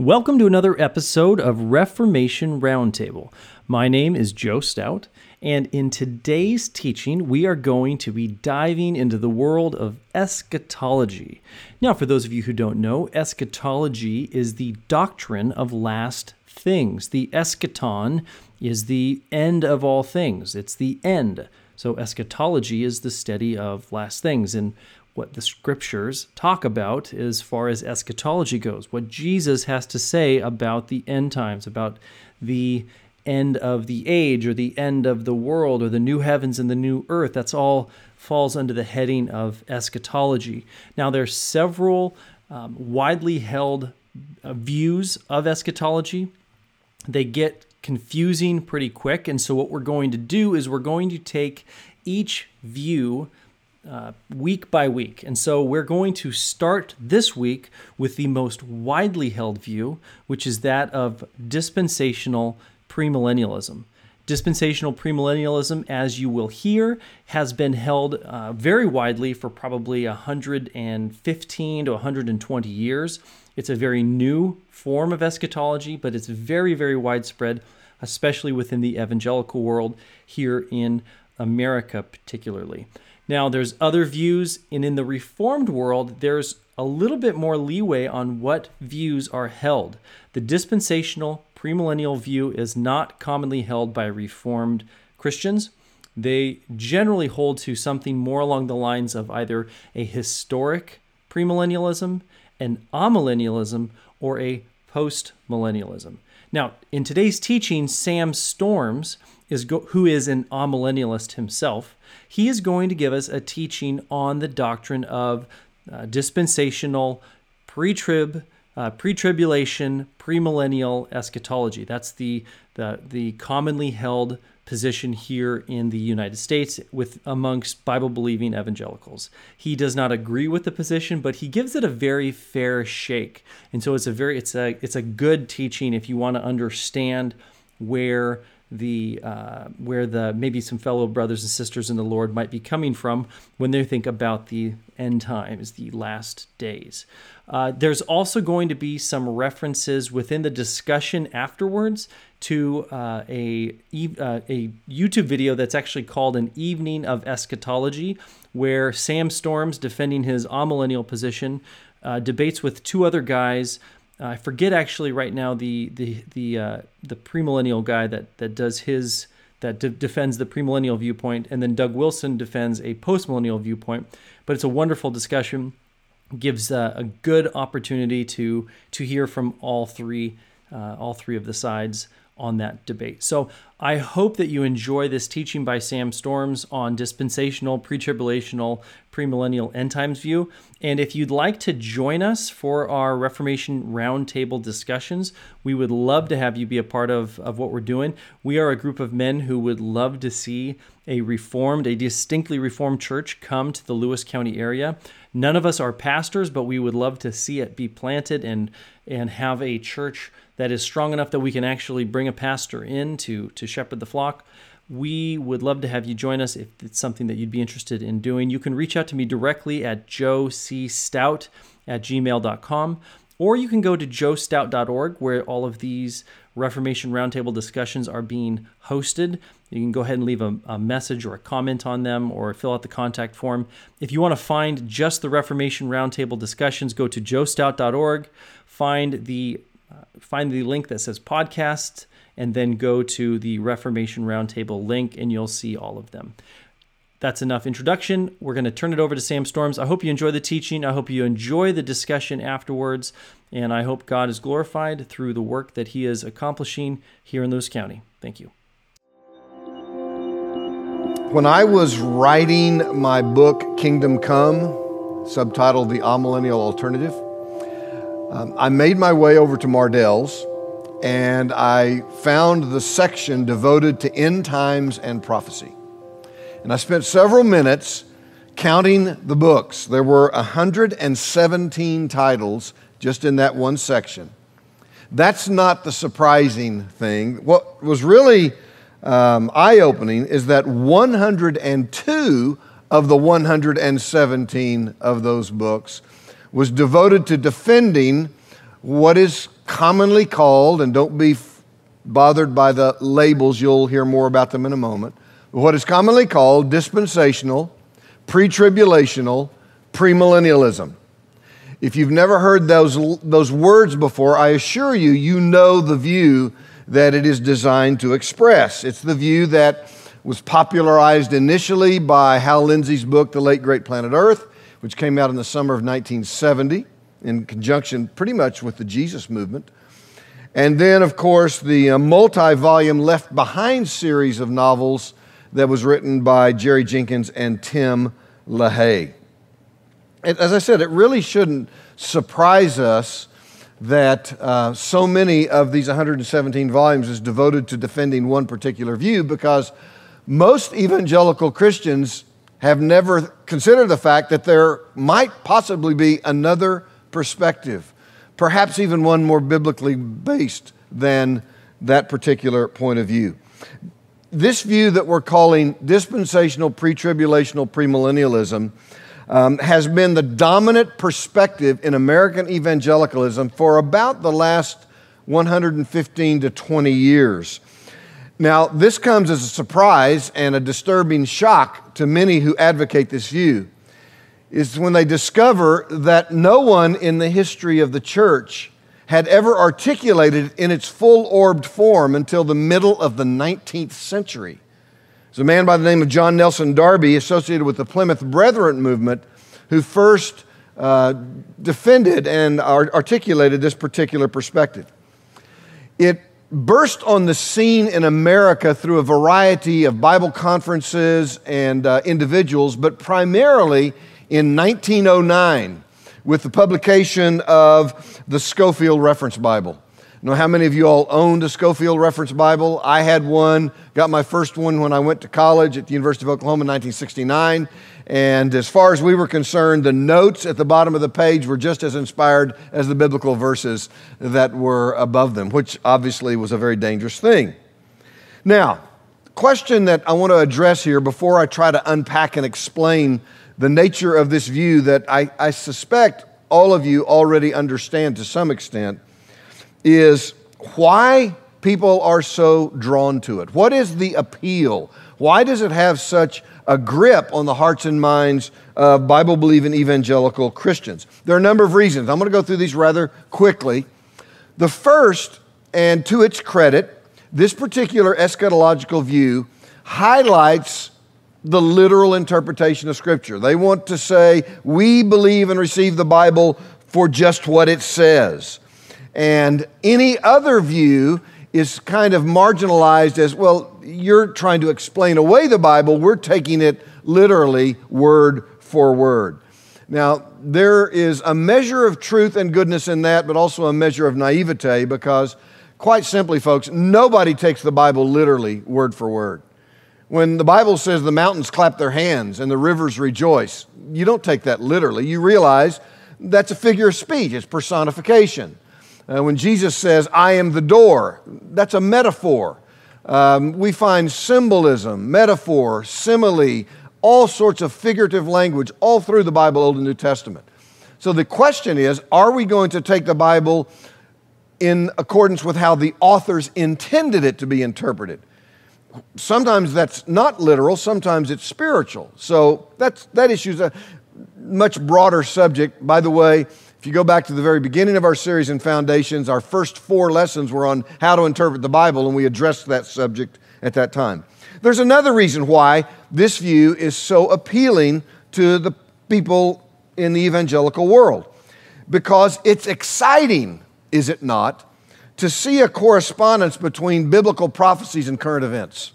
Welcome to another episode of Reformation Roundtable. My name is Joe Stout, and in today's teaching, we are going to be diving into the world of eschatology. Now, for those of you who don't know, eschatology is the doctrine of last things. The eschaton is the end of all things, it's the end. So, eschatology is the study of last things. And what the scriptures talk about as far as eschatology goes, what Jesus has to say about the end times, about the end of the age or the end of the world or the new heavens and the new earth. That's all falls under the heading of eschatology. Now, there's several um, widely held uh, views of eschatology. They get confusing pretty quick. And so, what we're going to do is we're going to take each view uh, week by week. And so we're going to start this week with the most widely held view, which is that of dispensational premillennialism. Dispensational premillennialism, as you will hear, has been held uh, very widely for probably 115 to 120 years. It's a very new form of eschatology, but it's very, very widespread, especially within the evangelical world here in America, particularly. Now, there's other views, and in the Reformed world, there's a little bit more leeway on what views are held. The dispensational premillennial view is not commonly held by Reformed Christians. They generally hold to something more along the lines of either a historic premillennialism, an amillennialism, or a postmillennialism. Now, in today's teaching, Sam Storms is go- who is an amillennialist himself he is going to give us a teaching on the doctrine of uh, dispensational, pre trib, uh, pre tribulation, premillennial eschatology. That's the, the, the commonly held position here in the United States with amongst Bible believing evangelicals. He does not agree with the position, but he gives it a very fair shake. And so it's a very it's a it's a good teaching if you want to understand where the uh, where the maybe some fellow brothers and sisters in the Lord might be coming from when they think about the end times, the last days. Uh, there's also going to be some references within the discussion afterwards to uh, a uh, a YouTube video that's actually called an Evening of Eschatology, where Sam Storms, defending his amillennial position, uh, debates with two other guys I forget actually right now the the the uh, the premillennial guy that that does his that de- defends the premillennial viewpoint, and then Doug Wilson defends a postmillennial viewpoint. But it's a wonderful discussion, gives uh, a good opportunity to to hear from all three uh, all three of the sides on that debate. So I hope that you enjoy this teaching by Sam Storms on dispensational, pre tribulational, premillennial end times view. And if you'd like to join us for our Reformation Roundtable discussions, we would love to have you be a part of, of what we're doing. We are a group of men who would love to see a reformed, a distinctly reformed church come to the Lewis County area. None of us are pastors, but we would love to see it be planted and, and have a church that is strong enough that we can actually bring a pastor in to, to shepherd the flock, we would love to have you join us if it's something that you'd be interested in doing. You can reach out to me directly at joecstout at gmail.com, or you can go to joestout.org where all of these Reformation Roundtable discussions are being hosted. You can go ahead and leave a, a, message or a comment on them or fill out the contact form. If you want to find just the Reformation Roundtable discussions, go to joestout.org, find the find the link that says podcast, and then go to the Reformation Roundtable link, and you'll see all of them. That's enough introduction. We're going to turn it over to Sam Storms. I hope you enjoy the teaching. I hope you enjoy the discussion afterwards. And I hope God is glorified through the work that He is accomplishing here in Lewis County. Thank you. When I was writing my book, Kingdom Come, subtitled The Amillennial Alternative, um, I made my way over to Mardel's and I found the section devoted to end times and prophecy. And I spent several minutes counting the books. There were 117 titles just in that one section. That's not the surprising thing. What was really um, eye opening is that 102 of the 117 of those books was devoted to defending what is commonly called, and don't be bothered by the labels, you'll hear more about them in a moment, what is commonly called dispensational, pre tribulational, premillennialism. If you've never heard those, those words before, I assure you, you know the view that it is designed to express. It's the view that was popularized initially by Hal Lindsey's book, The Late Great Planet Earth, which came out in the summer of 1970 in conjunction pretty much with the Jesus movement. And then, of course, the uh, multi volume Left Behind series of novels that was written by Jerry Jenkins and Tim LaHaye as I said, it really shouldn't surprise us that uh, so many of these 117 volumes is devoted to defending one particular view because most evangelical Christians have never considered the fact that there might possibly be another perspective, perhaps even one more biblically based than that particular point of view. This view that we're calling dispensational, pre tribulational, premillennialism um, has been the dominant perspective in American evangelicalism for about the last 115 to 20 years. Now, this comes as a surprise and a disturbing shock to many who advocate this view, is when they discover that no one in the history of the church had ever articulated in its full orbed form until the middle of the 19th century. There's a man by the name of John Nelson Darby, associated with the Plymouth Brethren movement, who first uh, defended and articulated this particular perspective. It burst on the scene in America through a variety of Bible conferences and uh, individuals, but primarily in 1909 with the publication of the Scofield Reference Bible know how many of you all owned a Scofield Reference Bible. I had one, got my first one when I went to college at the University of Oklahoma in 1969. And as far as we were concerned, the notes at the bottom of the page were just as inspired as the biblical verses that were above them, which obviously was a very dangerous thing. Now, question that I want to address here before I try to unpack and explain the nature of this view that I, I suspect all of you already understand to some extent is why people are so drawn to it. What is the appeal? Why does it have such a grip on the hearts and minds of Bible believing evangelical Christians? There are a number of reasons. I'm going to go through these rather quickly. The first, and to its credit, this particular eschatological view highlights the literal interpretation of Scripture. They want to say, we believe and receive the Bible for just what it says. And any other view is kind of marginalized as well, you're trying to explain away the Bible, we're taking it literally word for word. Now, there is a measure of truth and goodness in that, but also a measure of naivete because, quite simply, folks, nobody takes the Bible literally word for word. When the Bible says the mountains clap their hands and the rivers rejoice, you don't take that literally. You realize that's a figure of speech, it's personification. Uh, when Jesus says, I am the door, that's a metaphor. Um, we find symbolism, metaphor, simile, all sorts of figurative language all through the Bible, Old and New Testament. So the question is are we going to take the Bible in accordance with how the authors intended it to be interpreted? Sometimes that's not literal, sometimes it's spiritual. So that's, that issue is a much broader subject. By the way, if you go back to the very beginning of our series in Foundations, our first four lessons were on how to interpret the Bible, and we addressed that subject at that time. There's another reason why this view is so appealing to the people in the evangelical world because it's exciting, is it not, to see a correspondence between biblical prophecies and current events.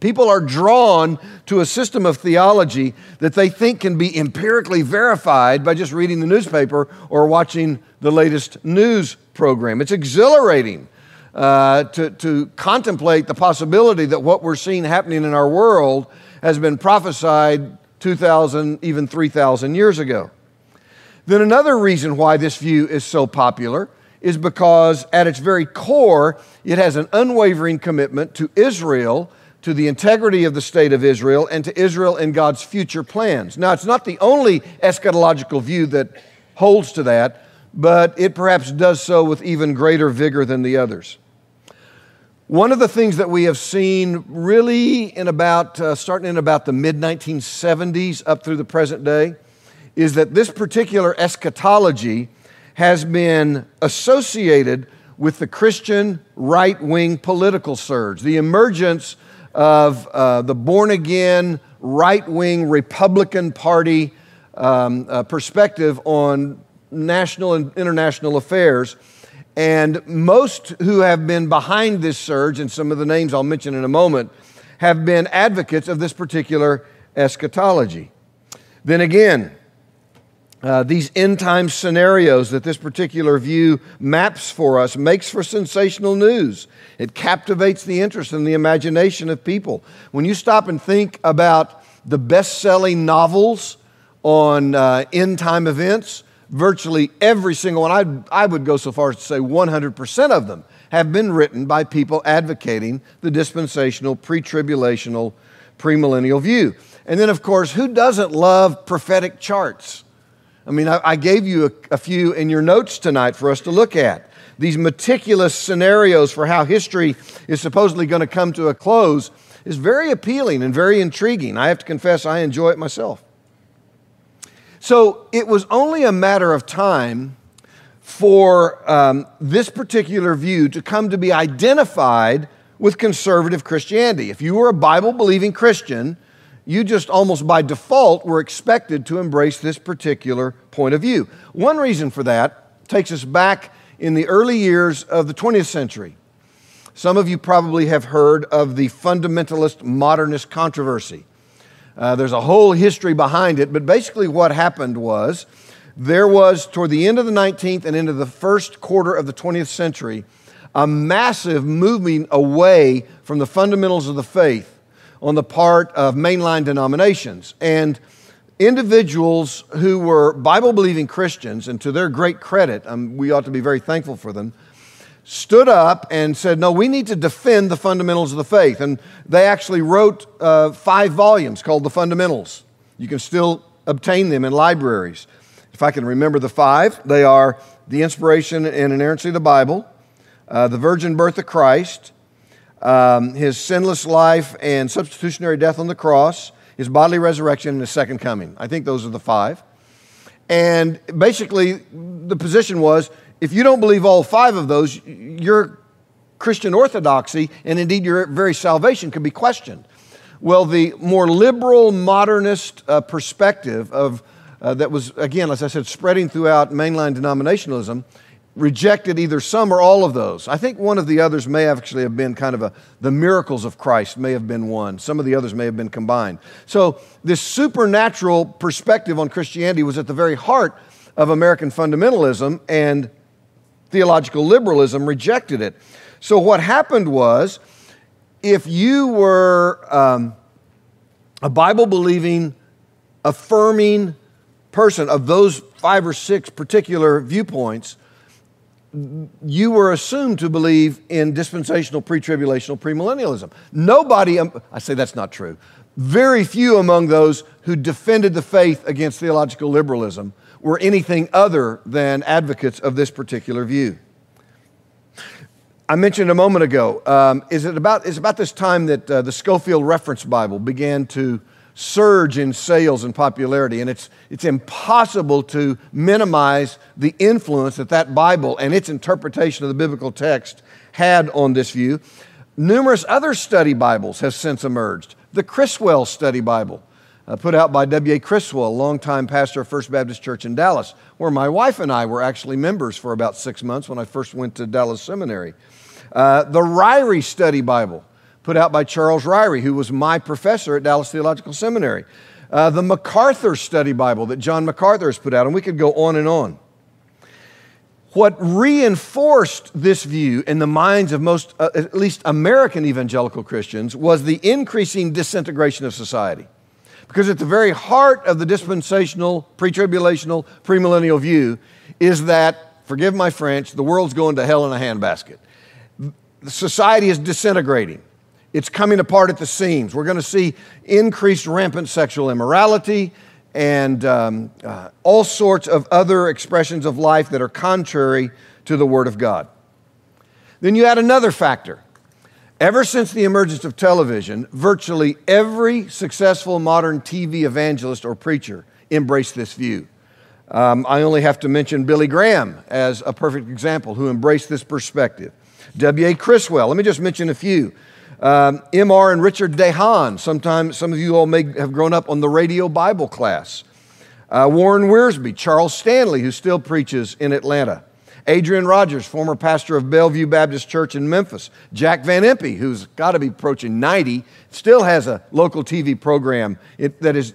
People are drawn to a system of theology that they think can be empirically verified by just reading the newspaper or watching the latest news program. It's exhilarating uh, to, to contemplate the possibility that what we're seeing happening in our world has been prophesied 2,000, even 3,000 years ago. Then another reason why this view is so popular is because at its very core, it has an unwavering commitment to Israel to the integrity of the state of Israel and to Israel and God's future plans. Now, it's not the only eschatological view that holds to that, but it perhaps does so with even greater vigor than the others. One of the things that we have seen really in about, uh, starting in about the mid 1970s up through the present day, is that this particular eschatology has been associated with the Christian right wing political surge, the emergence of uh, the born again right wing Republican Party um, uh, perspective on national and international affairs. And most who have been behind this surge, and some of the names I'll mention in a moment, have been advocates of this particular eschatology. Then again, uh, these end time scenarios that this particular view maps for us makes for sensational news. It captivates the interest and the imagination of people. When you stop and think about the best selling novels on uh, end time events, virtually every single one, I'd, I would go so far as to say 100% of them, have been written by people advocating the dispensational, pre tribulational, premillennial view. And then, of course, who doesn't love prophetic charts? I mean, I, I gave you a, a few in your notes tonight for us to look at. These meticulous scenarios for how history is supposedly going to come to a close is very appealing and very intriguing. I have to confess, I enjoy it myself. So it was only a matter of time for um, this particular view to come to be identified with conservative Christianity. If you were a Bible believing Christian, you just almost by default were expected to embrace this particular point of view. One reason for that takes us back in the early years of the 20th century. Some of you probably have heard of the fundamentalist modernist controversy. Uh, there's a whole history behind it, but basically, what happened was there was, toward the end of the 19th and into the first quarter of the 20th century, a massive moving away from the fundamentals of the faith on the part of mainline denominations. And individuals who were Bible believing Christians, and to their great credit, um, we ought to be very thankful for them, stood up and said, No, we need to defend the fundamentals of the faith. And they actually wrote uh, five volumes called The Fundamentals. You can still obtain them in libraries. If I can remember the five, they are The Inspiration and Inerrancy of the Bible, uh, The Virgin Birth of Christ, um, His Sinless Life and Substitutionary Death on the Cross, His Bodily Resurrection, and His Second Coming. I think those are the five. And basically, the position was if you don't believe all five of those, your Christian orthodoxy and indeed your very salvation could be questioned. Well, the more liberal modernist uh, perspective of uh, that was, again, as I said, spreading throughout mainline denominationalism, rejected either some or all of those. I think one of the others may actually have been kind of a, the miracles of Christ may have been one. Some of the others may have been combined. So, this supernatural perspective on Christianity was at the very heart of American fundamentalism, and theological liberalism rejected it. So, what happened was if you were um, a Bible believing, affirming person of those five or six particular viewpoints, you were assumed to believe in dispensational, pre tribulational, premillennialism. Nobody, um, I say that's not true. Very few among those who defended the faith against theological liberalism were anything other than advocates of this particular view. I mentioned a moment ago, um, is it about, it's about this time that uh, the Scofield Reference Bible began to surge in sales and popularity, and it's, it's impossible to minimize the influence that that Bible and its interpretation of the biblical text had on this view. Numerous other study Bibles have since emerged. The Criswell Study Bible, uh, put out by W.A. Criswell, a longtime pastor of First Baptist Church in Dallas, where my wife and I were actually members for about six months when I first went to Dallas Seminary. Uh, the Ryrie Study Bible, put out by Charles Ryrie, who was my professor at Dallas Theological Seminary. Uh, the MacArthur Study Bible that John MacArthur has put out, and we could go on and on. What reinforced this view in the minds of most, uh, at least American evangelical Christians, was the increasing disintegration of society. Because at the very heart of the dispensational, pre tribulational, premillennial view is that, forgive my French, the world's going to hell in a handbasket. Society is disintegrating. It's coming apart at the seams. We're going to see increased rampant sexual immorality, and um, uh, all sorts of other expressions of life that are contrary to the Word of God. Then you add another factor. Ever since the emergence of television, virtually every successful modern TV evangelist or preacher embraced this view. Um, I only have to mention Billy Graham as a perfect example who embraced this perspective. W.A. Criswell, let me just mention a few. Um, M.R. and Richard DeHaan, sometimes some of you all may have grown up on the radio Bible class. Uh, Warren Wiersbe, Charles Stanley, who still preaches in Atlanta. Adrian Rogers, former pastor of Bellevue Baptist Church in Memphis. Jack Van Impe, who's got to be approaching 90, still has a local TV program that is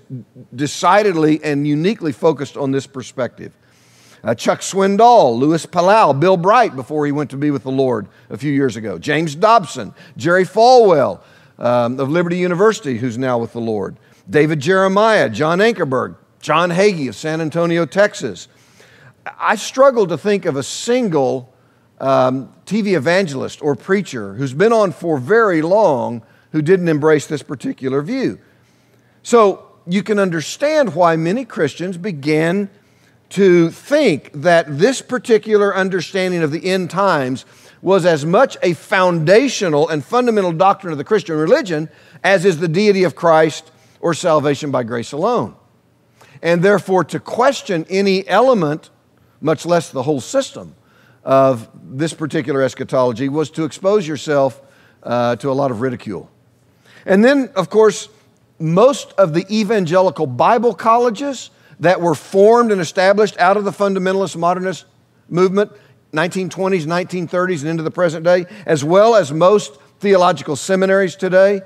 decidedly and uniquely focused on this perspective. Uh, Chuck Swindoll, Luis Palau, Bill Bright before he went to be with the Lord a few years ago, James Dobson, Jerry Falwell um, of Liberty University, who's now with the Lord, David Jeremiah, John Ankerberg, John Hagee of San Antonio, Texas, I struggle to think of a single um, TV evangelist or preacher who's been on for very long who didn't embrace this particular view. So you can understand why many Christians began to think that this particular understanding of the end times was as much a foundational and fundamental doctrine of the Christian religion as is the deity of Christ or salvation by grace alone. And therefore, to question any element much less the whole system of this particular eschatology, was to expose yourself uh, to a lot of ridicule. And then, of course, most of the evangelical Bible colleges that were formed and established out of the fundamentalist modernist movement, 1920s, 1930s, and into the present day, as well as most theological seminaries today,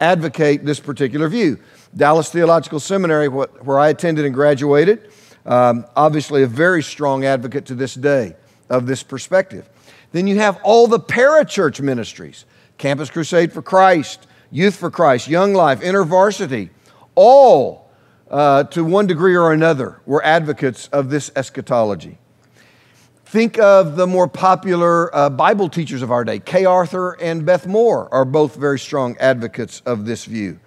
advocate this particular view. Dallas Theological Seminary, where I attended and graduated, um, obviously, a very strong advocate to this day of this perspective. Then you have all the parachurch ministries Campus Crusade for Christ, Youth for Christ, Young Life, InterVarsity, all uh, to one degree or another were advocates of this eschatology. Think of the more popular uh, Bible teachers of our day. Kay Arthur and Beth Moore are both very strong advocates of this view.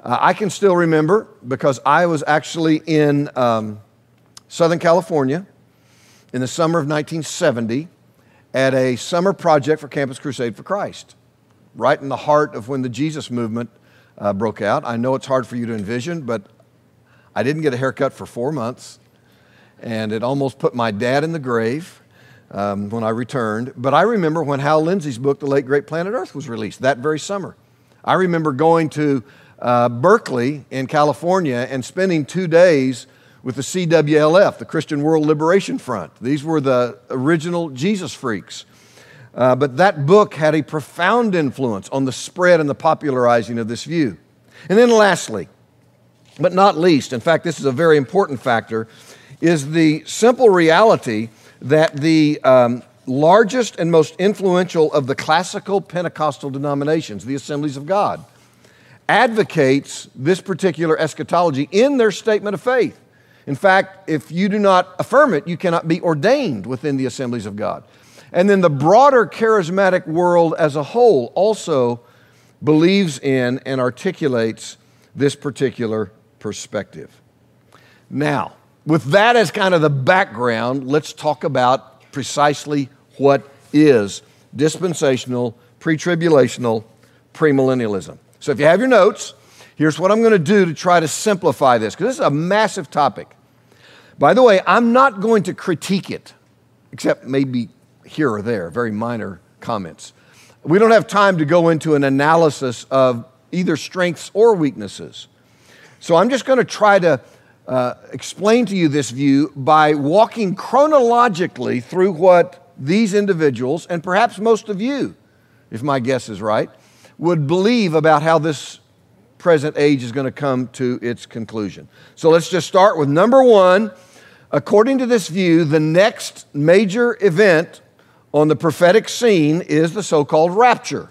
Uh, I can still remember because I was actually in um, Southern California in the summer of 1970 at a summer project for Campus Crusade for Christ, right in the heart of when the Jesus movement uh, broke out. I know it's hard for you to envision, but I didn't get a haircut for four months, and it almost put my dad in the grave. Um, when I returned. But I remember when Hal Lindsey's book, The Late Great Planet Earth, was released that very summer. I remember going to uh, Berkeley in California and spending two days with the CWLF, the Christian World Liberation Front. These were the original Jesus freaks. Uh, but that book had a profound influence on the spread and the popularizing of this view. And then, lastly, but not least, in fact, this is a very important factor, is the simple reality that the um, largest and most influential of the classical Pentecostal denominations, the Assemblies of God, advocates this particular eschatology in their statement of faith. In fact, if you do not affirm it, you cannot be ordained within the assemblies of God. And then the broader charismatic world as a whole also believes in and articulates this particular perspective. Now, with that as kind of the background, let's talk about precisely what is dispensational, pre tribulational, premillennialism. So if you have your notes, Here's what I'm going to do to try to simplify this, because this is a massive topic. By the way, I'm not going to critique it, except maybe here or there, very minor comments. We don't have time to go into an analysis of either strengths or weaknesses. So I'm just going to try to uh, explain to you this view by walking chronologically through what these individuals, and perhaps most of you, if my guess is right, would believe about how this present age is going to come to its conclusion. So let's just start with number one. According to this view, the next major event on the prophetic scene is the so called rapture.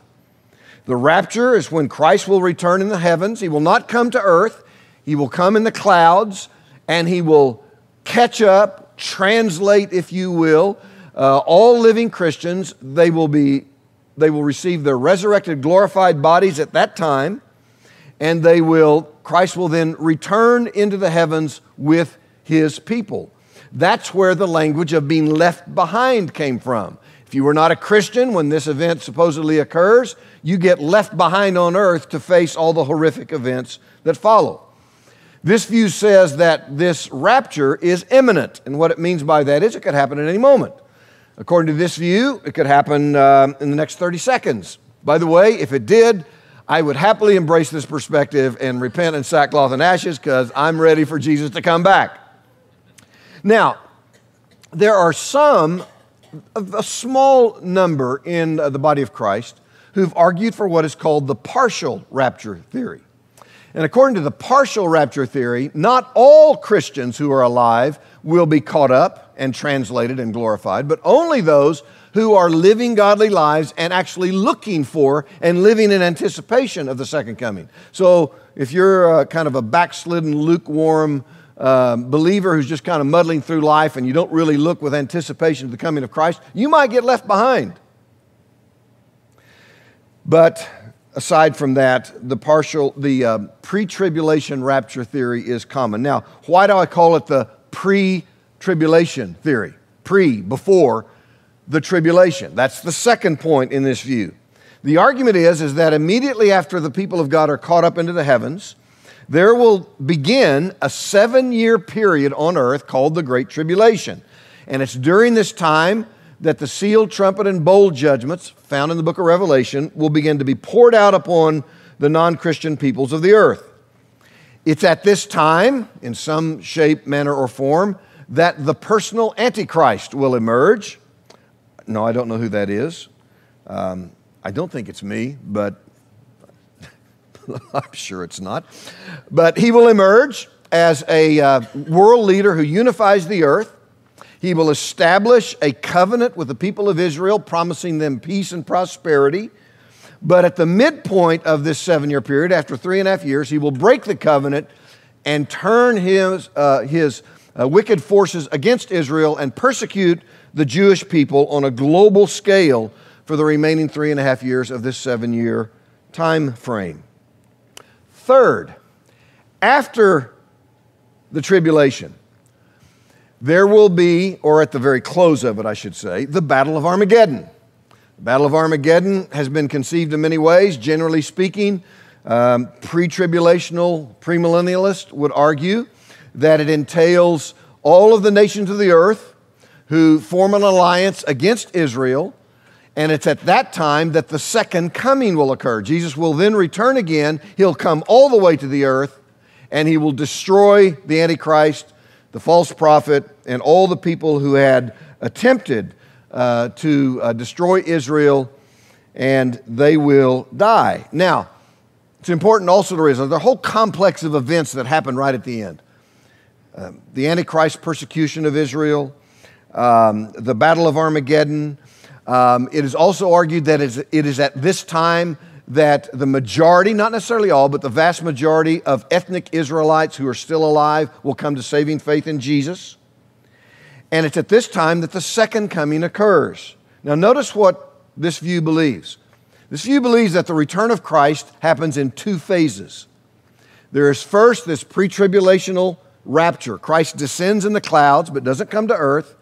The rapture is when Christ will return in the heavens. He will not come to earth, He will come in the clouds, and He will catch up, translate, if you will, uh, all living Christians. They will, be, they will receive their resurrected, glorified bodies at that time and they will Christ will then return into the heavens with his people. That's where the language of being left behind came from. If you were not a Christian when this event supposedly occurs, you get left behind on earth to face all the horrific events that follow. This view says that this rapture is imminent, and what it means by that is it could happen at any moment. According to this view, it could happen uh, in the next 30 seconds. By the way, if it did, I would happily embrace this perspective and repent in sackcloth and ashes because I'm ready for Jesus to come back. Now, there are some a small number in uh, the body of Christ who've argued for what is called the partial rapture theory. And according to the partial rapture theory, not all Christians who are alive will be caught up and translated and glorified, but only those who are living godly lives and actually looking for and living in anticipation of the second coming. So if you're kind of a backslidden, lukewarm, um, believer who's just kind of muddling through life and you don't really look with anticipation of the coming of Christ, you might get left behind. But aside from that, the partial, the uh, pre-tribulation rapture theory is common. Now, why do I call it the pre-tribulation theory? Pre, before the tribulation. That's the second point in this view. The argument is, is that immediately after the people of God are caught up into the heavens, there will begin a seven year period on earth called the Great Tribulation. And it's during this time that the sealed trumpet and bowl judgments found in the book of Revelation will begin to be poured out upon the non Christian peoples of the earth. It's at this time, in some shape, manner, or form, that the personal Antichrist will emerge. No, I don't know who that is. Um, I don't think it's me, but I'm sure it's not. But he will emerge as a uh, world leader who unifies the earth. He will establish a covenant with the people of Israel, promising them peace and prosperity. But at the midpoint of this seven year period, after three and a half years, he will break the covenant and turn his, uh, his uh, wicked forces against Israel and persecute the Jewish people on a global scale for the remaining three and a half years of this seven year time frame. Third, after the tribulation, there will be, or at the very close of it, I should say, the Battle of Armageddon. The Battle of Armageddon has been conceived in many ways. Generally speaking, um, pre tribulational premillennialists would argue that it entails all of the nations of the earth who form an alliance against Israel and it's at that time that the second coming will occur. Jesus will then return again. He'll come all the way to the earth and he will destroy the Antichrist, the false prophet, and all the people who had attempted uh, to uh, destroy Israel, and they will die. Now, it's important also to realize the whole complex of events that happened right at the end. Um, the Antichrist persecution of Israel, um, the Battle of Armageddon, um, it is also argued that it is at this time that the majority, not necessarily all, but the vast majority of ethnic Israelites who are still alive will come to saving faith in Jesus. And it's at this time that the second coming occurs. Now, notice what this view believes. This view believes that the return of Christ happens in two phases. There is first this pre tribulational rapture. Christ descends in the clouds but doesn't come to earth.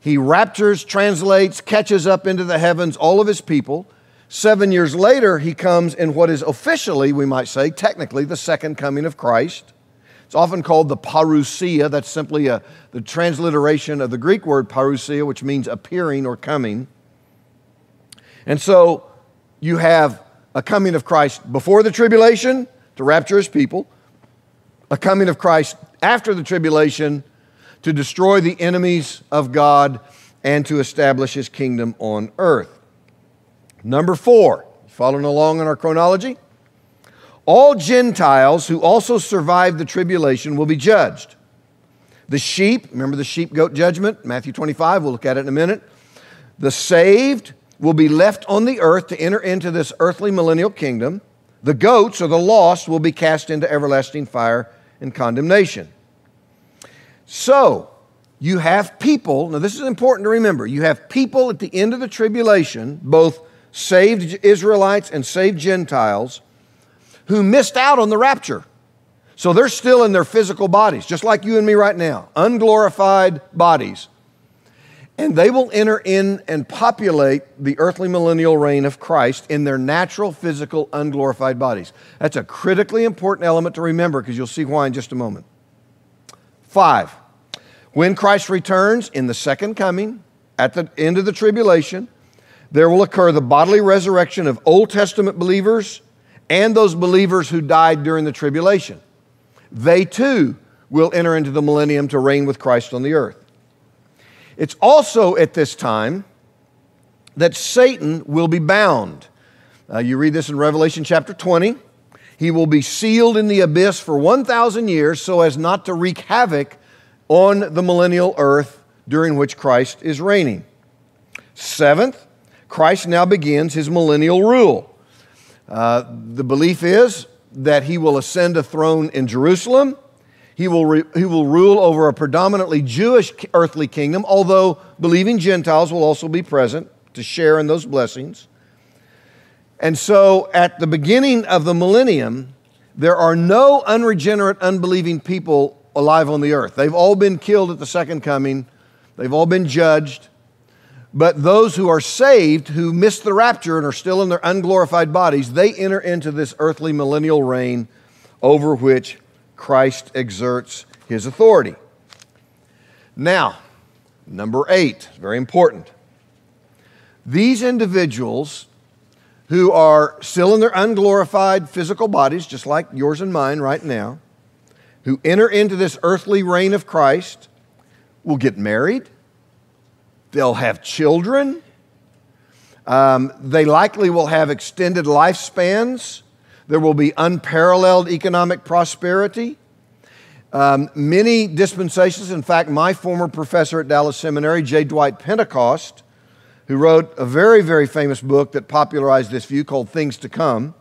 He raptures, translates, catches up into the heavens all of his people. Seven years later, he comes in what is officially, we might say, technically, the second coming of Christ. It's often called the parousia. That's simply a, the transliteration of the Greek word parousia, which means appearing or coming. And so you have a coming of Christ before the tribulation to rapture his people, a coming of Christ after the tribulation to destroy the enemies of God and to establish his kingdom on earth. Number four, following along in our chronology, all Gentiles who also survived the tribulation will be judged. The sheep, remember the sheep goat judgment, Matthew 25, we'll look at it in a minute. The saved will be left on the earth to enter into this earthly millennial kingdom. The goats or the lost will be cast into everlasting fire and condemnation. So, you have people, now this is important to remember. You have people at the end of the tribulation, both saved Israelites and saved Gentiles, who missed out on the rapture. So they're still in their physical bodies, just like you and me right now, unglorified bodies. And they will enter in and populate the earthly millennial reign of Christ in their natural, physical, unglorified bodies. That's a critically important element to remember because you'll see why in just a moment. Five, when Christ returns in the second coming, at the end of the tribulation, there will occur the bodily resurrection of Old Testament believers and those believers who died during the tribulation they too will enter into the millennium to reign with Christ on the earth. It's also at this time that Satan will be bound. Uh, you read this in Revelation chapter 20. He will be sealed in the abyss for 1,000 years so as not to wreak havoc on the millennial earth during which Christ is reigning. Seventh, Christ now begins his millennial rule. Uh, the belief is that he will ascend a throne in Jerusalem. He will, re- he will rule over a predominantly Jewish earthly kingdom, although believing Gentiles will also be present to share in those blessings. And so at the beginning of the millennium, there are no unregenerate, unbelieving people alive on the earth. They've all been killed at the second coming, they've all been judged. But those who are saved, who miss the rapture and are still in their unglorified bodies, they enter into this earthly millennial reign over which Christ exerts his authority. Now, number eight, very important. These individuals who are still in their unglorified physical bodies, just like yours and mine right now, who enter into this earthly reign of Christ, will get married They'll have children. Um, they likely will have extended lifespans. There will be unparalleled economic prosperity. Um, many dispensations, in fact, my former professor at Dallas Seminary, J. Dwight Pentecost, who wrote a very, very famous book that popularized this view called Things to Come,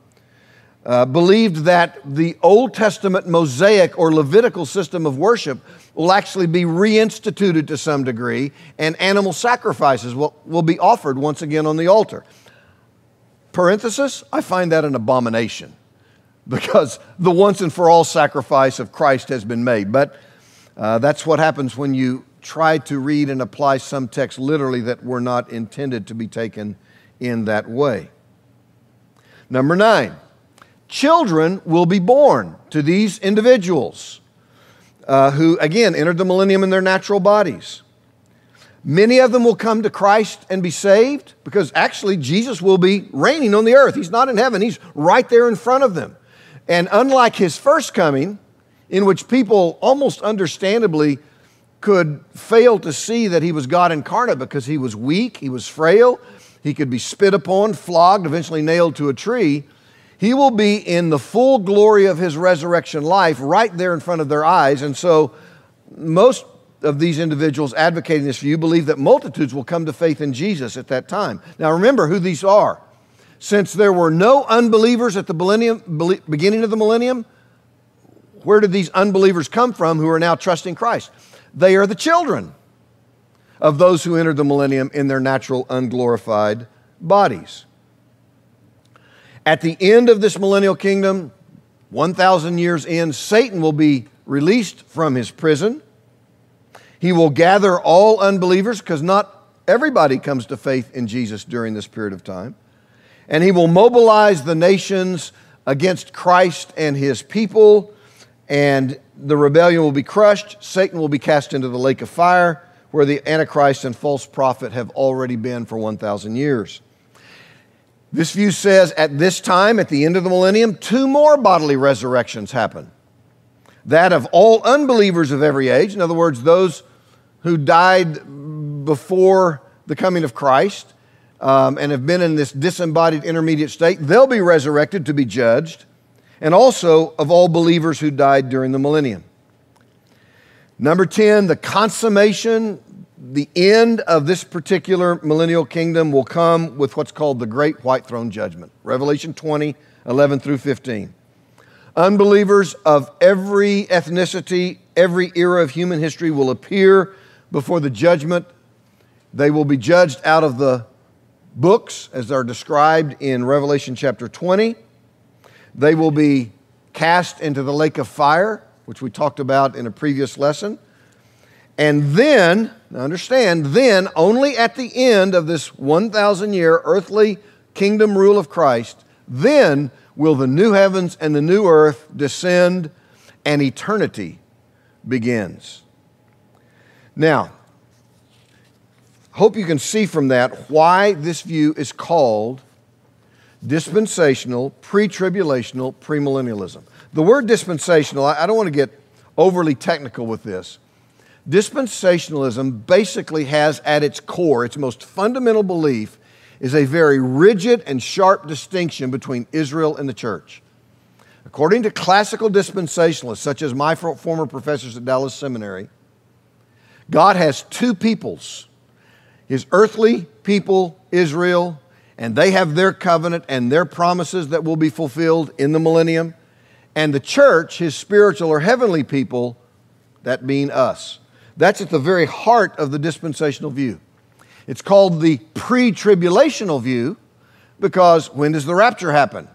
uh, believed that the Old Testament Mosaic or Levitical system of worship will actually be reinstituted to some degree, and animal sacrifices will, will be offered once again on the altar. Parenthesis, I find that an abomination because the once and for all sacrifice of Christ has been made. But uh, that's what happens when you try to read and apply some texts literally that were not intended to be taken in that way. Number nine, children will be born to these individuals uh, who, again, entered the millennium in their natural bodies. Many of them will come to Christ and be saved because actually Jesus will be reigning on the earth. He's not in heaven, He's right there in front of them. And unlike His first coming, in which people almost understandably could fail to see that He was God incarnate because He was weak, He was frail, He could be spit upon, flogged, eventually nailed to a tree he will be in the full glory of his resurrection life right there in front of their eyes. And so, most of these individuals advocating this view believe that multitudes will come to faith in Jesus at that time. Now, remember who these are. Since there were no unbelievers at the beginning of the millennium, where did these unbelievers come from who are now trusting Christ? They are the children of those who entered the millennium in their natural, unglorified bodies. At the end of this millennial kingdom, 1,000 years in, Satan will be released from his prison. He will gather all unbelievers because not everybody comes to faith in Jesus during this period of time. And he will mobilize the nations against Christ and his people, and the rebellion will be crushed. Satan will be cast into the lake of fire, where the Antichrist and false prophet have already been for 1,000 years. This view says at this time, at the end of the millennium, two more bodily resurrections happen that of all unbelievers of every age, in other words, those who died before the coming of Christ um, and have been in this disembodied intermediate state, they'll be resurrected to be judged, and also of all believers who died during the millennium. Number 10, the consummation the end of this particular millennial kingdom will come with what's called the Great White Throne Judgment. Revelation 20, 11 through 15. Unbelievers of every ethnicity, every era of human history will appear before the judgment. They will be judged out of the books as they're described in Revelation chapter 20. They will be cast into the lake of fire, which we talked about in a previous lesson. And then, understand, then only at the end of this 1,000 year earthly kingdom rule of Christ, then will the new heavens and the new earth descend and eternity begins. Now, hope you can see from that why this view is called dispensational, pre tribulational, premillennialism. The word dispensational, I don't want to get overly technical with this. Dispensationalism basically has at its core, its most fundamental belief, is a very rigid and sharp distinction between Israel and the church. According to classical dispensationalists, such as my former professors at Dallas Seminary, God has two peoples His earthly people, Israel, and they have their covenant and their promises that will be fulfilled in the millennium, and the church, His spiritual or heavenly people, that being us. That's at the very heart of the dispensational view. It's called the pre tribulational view because when does the rapture happen?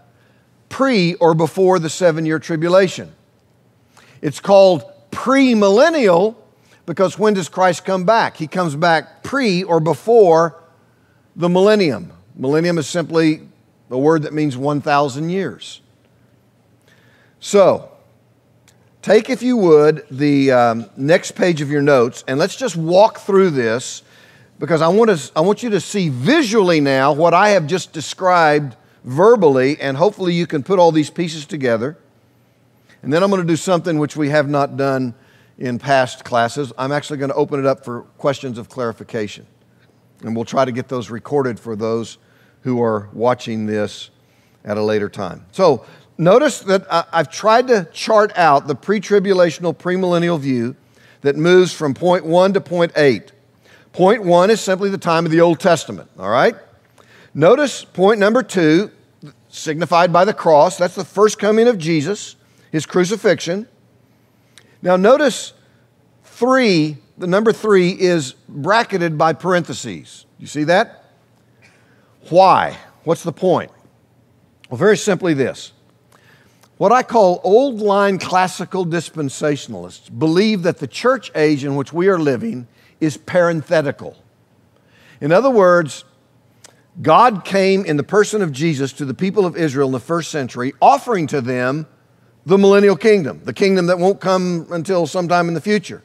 Pre or before the seven year tribulation. It's called premillennial because when does Christ come back? He comes back pre or before the millennium. Millennium is simply a word that means 1,000 years. So, Take, if you would, the um, next page of your notes, and let's just walk through this because I want, to, I want you to see visually now what I have just described verbally, and hopefully you can put all these pieces together. And then I'm going to do something which we have not done in past classes. I'm actually going to open it up for questions of clarification. And we'll try to get those recorded for those who are watching this at a later time. So Notice that I've tried to chart out the pre tribulational, premillennial view that moves from point one to point eight. Point one is simply the time of the Old Testament, all right? Notice point number two, signified by the cross. That's the first coming of Jesus, his crucifixion. Now, notice three, the number three is bracketed by parentheses. You see that? Why? What's the point? Well, very simply this what I call old line classical dispensationalists believe that the church age in which we are living is parenthetical. In other words, God came in the person of Jesus to the people of Israel in the first century, offering to them the millennial kingdom, the kingdom that won't come until sometime in the future.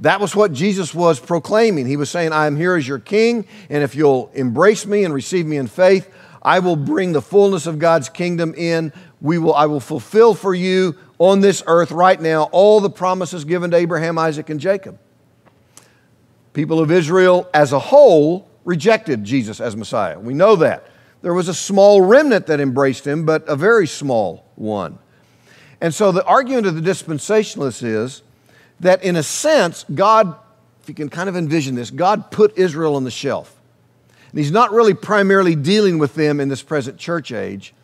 That was what Jesus was proclaiming. He was saying, I am here as your king, and if you'll embrace me and receive me in faith, I will bring the fullness of God's kingdom in we will, I will fulfill for you on this earth right now all the promises given to Abraham, Isaac, and Jacob. People of Israel as a whole rejected Jesus as Messiah. We know that. There was a small remnant that embraced him, but a very small one. And so the argument of the dispensationalists is that, in a sense, God, if you can kind of envision this, God put Israel on the shelf. And He's not really primarily dealing with them in this present church age.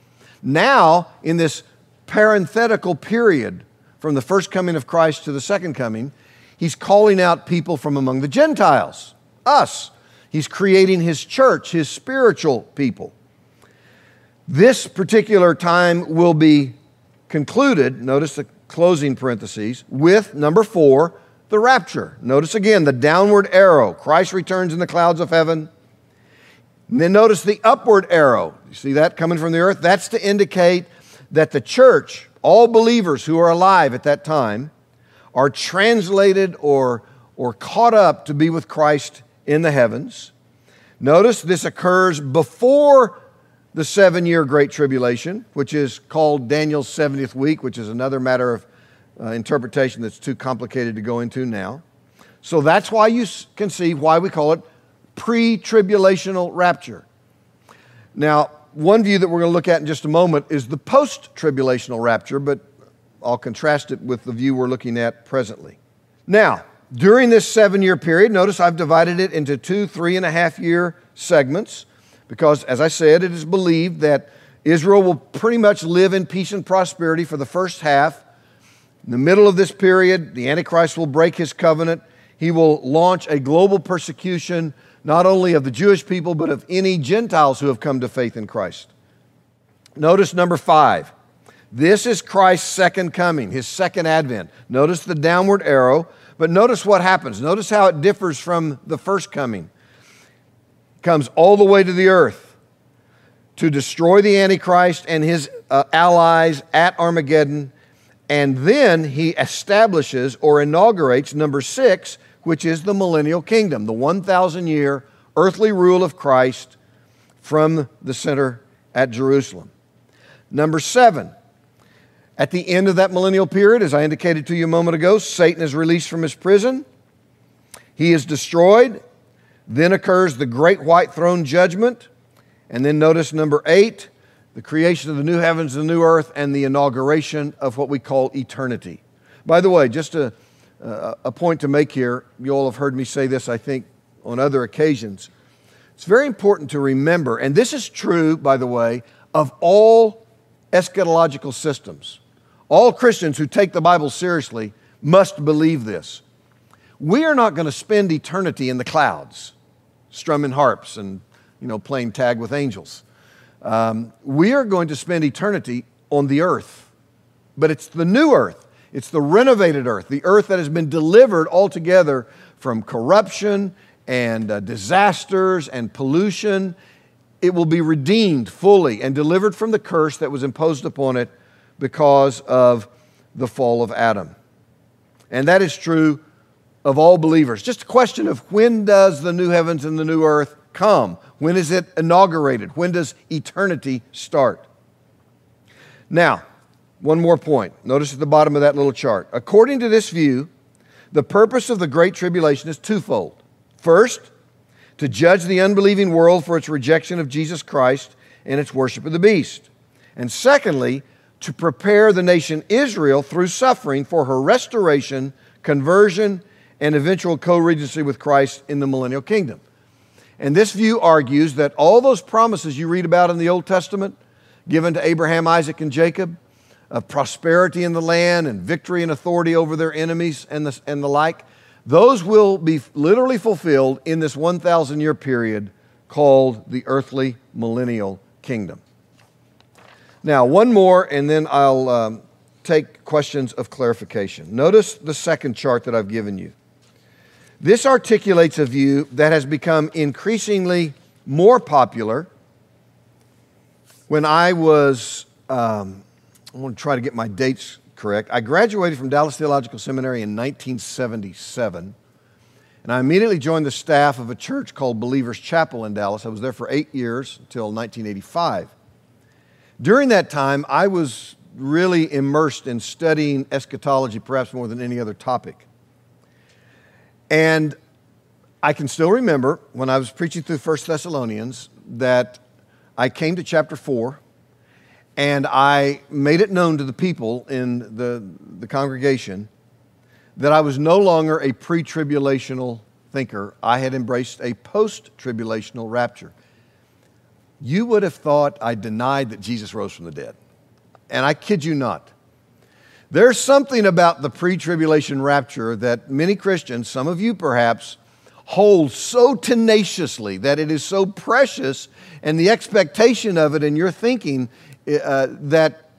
Now, in this parenthetical period from the first coming of Christ to the second coming, he's calling out people from among the Gentiles, us. He's creating his church, his spiritual people. This particular time will be concluded, notice the closing parentheses, with number four, the rapture. Notice again the downward arrow. Christ returns in the clouds of heaven. And then notice the upward arrow. You see that coming from the earth? That's to indicate that the church, all believers who are alive at that time, are translated or, or caught up to be with Christ in the heavens. Notice this occurs before the seven year Great Tribulation, which is called Daniel's 70th week, which is another matter of uh, interpretation that's too complicated to go into now. So that's why you can see why we call it pre tribulational rapture. Now, one view that we're going to look at in just a moment is the post tribulational rapture, but I'll contrast it with the view we're looking at presently. Now, during this seven year period, notice I've divided it into two three and a half year segments because, as I said, it is believed that Israel will pretty much live in peace and prosperity for the first half. In the middle of this period, the Antichrist will break his covenant. He will launch a global persecution not only of the Jewish people, but of any Gentiles who have come to faith in Christ. Notice number five This is Christ's second coming, his second advent. Notice the downward arrow, but notice what happens. Notice how it differs from the first coming. It comes all the way to the earth to destroy the Antichrist and his uh, allies at Armageddon. And then he establishes or inaugurates number six, which is the millennial kingdom, the 1,000 year earthly rule of Christ from the center at Jerusalem. Number seven, at the end of that millennial period, as I indicated to you a moment ago, Satan is released from his prison. He is destroyed. Then occurs the great white throne judgment. And then notice number eight, the creation of the new heavens and the new earth, and the inauguration of what we call eternity. By the way, just a, point to make here, you all have heard me say this, I think, on other occasions. It's very important to remember, and this is true, by the way, of all eschatological systems. All Christians who take the Bible seriously must believe this. We are not going to spend eternity in the clouds, strumming harps and you know, playing tag with angels. Um, we are going to spend eternity on the earth, but it's the new earth. It's the renovated earth, the earth that has been delivered altogether from corruption and uh, disasters and pollution. It will be redeemed fully and delivered from the curse that was imposed upon it because of the fall of Adam. And that is true of all believers. Just a question of when does the new heavens and the new earth come? When is it inaugurated? When does eternity start? Now, one more point. Notice at the bottom of that little chart. According to this view, the purpose of the Great Tribulation is twofold. First, to judge the unbelieving world for its rejection of Jesus Christ and its worship of the beast. And secondly, to prepare the nation Israel through suffering for her restoration, conversion, and eventual co regency with Christ in the millennial kingdom. And this view argues that all those promises you read about in the Old Testament, given to Abraham, Isaac, and Jacob, of prosperity in the land and victory and authority over their enemies and the, and the like, those will be literally fulfilled in this 1,000 year period called the earthly millennial kingdom. Now, one more, and then I'll um, take questions of clarification. Notice the second chart that I've given you. This articulates a view that has become increasingly more popular. When I was, um, I want to try to get my dates correct. I graduated from Dallas Theological Seminary in 1977, and I immediately joined the staff of a church called Believers Chapel in Dallas. I was there for eight years until 1985. During that time, I was really immersed in studying eschatology, perhaps more than any other topic. And I can still remember when I was preaching through 1 Thessalonians that I came to chapter 4 and I made it known to the people in the, the congregation that I was no longer a pre tribulational thinker. I had embraced a post tribulational rapture. You would have thought I denied that Jesus rose from the dead. And I kid you not. There's something about the pre tribulation rapture that many Christians, some of you perhaps, hold so tenaciously that it is so precious, and the expectation of it in your thinking uh, that,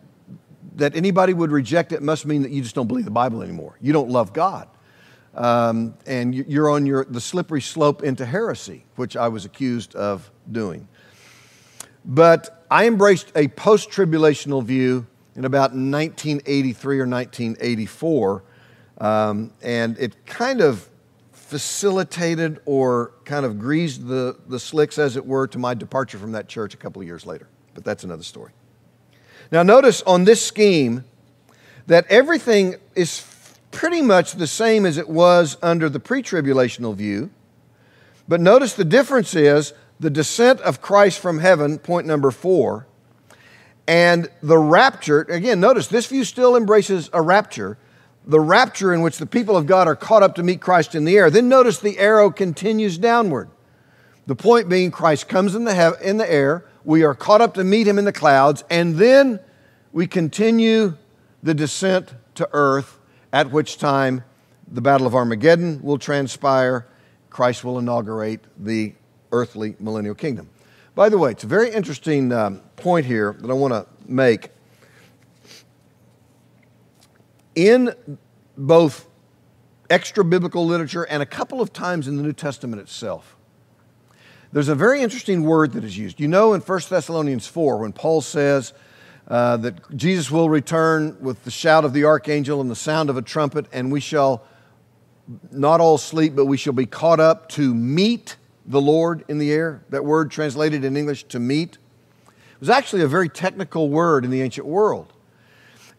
that anybody would reject it must mean that you just don't believe the Bible anymore. You don't love God. Um, and you're on your, the slippery slope into heresy, which I was accused of doing. But I embraced a post tribulational view in about 1983 or 1984, um, and it kind of facilitated or kind of greased the, the slicks, as it were, to my departure from that church a couple of years later. But that's another story. Now, notice on this scheme that everything is pretty much the same as it was under the pre tribulational view. But notice the difference is the descent of Christ from heaven, point number four, and the rapture. Again, notice this view still embraces a rapture. The rapture in which the people of God are caught up to meet Christ in the air. Then notice the arrow continues downward. The point being, Christ comes in the, in the air, we are caught up to meet him in the clouds, and then we continue the descent to earth, at which time the Battle of Armageddon will transpire. Christ will inaugurate the earthly millennial kingdom. By the way, it's a very interesting um, point here that I want to make. in both extra biblical literature and a couple of times in the New Testament itself. There's a very interesting word that is used. You know, in 1 Thessalonians 4, when Paul says uh, that Jesus will return with the shout of the archangel and the sound of a trumpet, and we shall not all sleep, but we shall be caught up to meet the Lord in the air. That word translated in English to meet was actually a very technical word in the ancient world.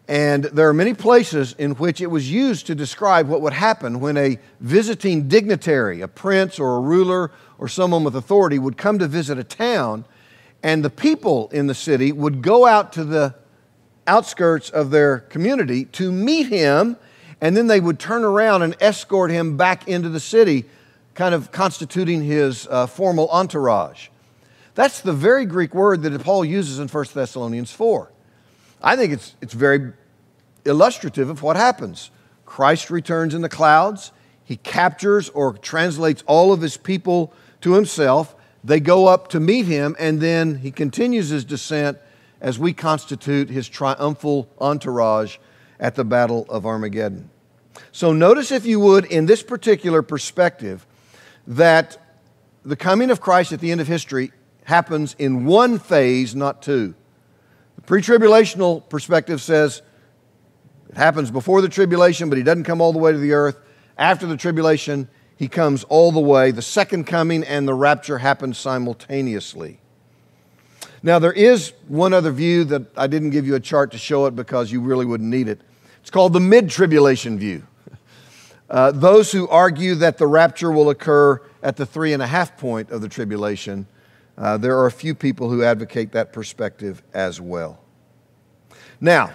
And there are many places in which it was used to describe what would happen when a visiting dignitary, a prince or a ruler or someone with authority, would come to visit a town, and the people in the city would go out to the outskirts of their community to meet him, and then they would turn around and escort him back into the city, kind of constituting his uh, formal entourage. That's the very Greek word that Paul uses in 1 Thessalonians 4. I think it's, it's very illustrative of what happens. Christ returns in the clouds. He captures or translates all of his people to himself. They go up to meet him, and then he continues his descent as we constitute his triumphal entourage at the Battle of Armageddon. So, notice, if you would, in this particular perspective, that the coming of Christ at the end of history happens in one phase, not two. The pre tribulational perspective says it happens before the tribulation, but he doesn't come all the way to the earth. After the tribulation, he comes all the way. The second coming and the rapture happen simultaneously. Now, there is one other view that I didn't give you a chart to show it because you really wouldn't need it. It's called the mid tribulation view. Uh, those who argue that the rapture will occur at the three and a half point of the tribulation uh, there are a few people who advocate that perspective as well. Now,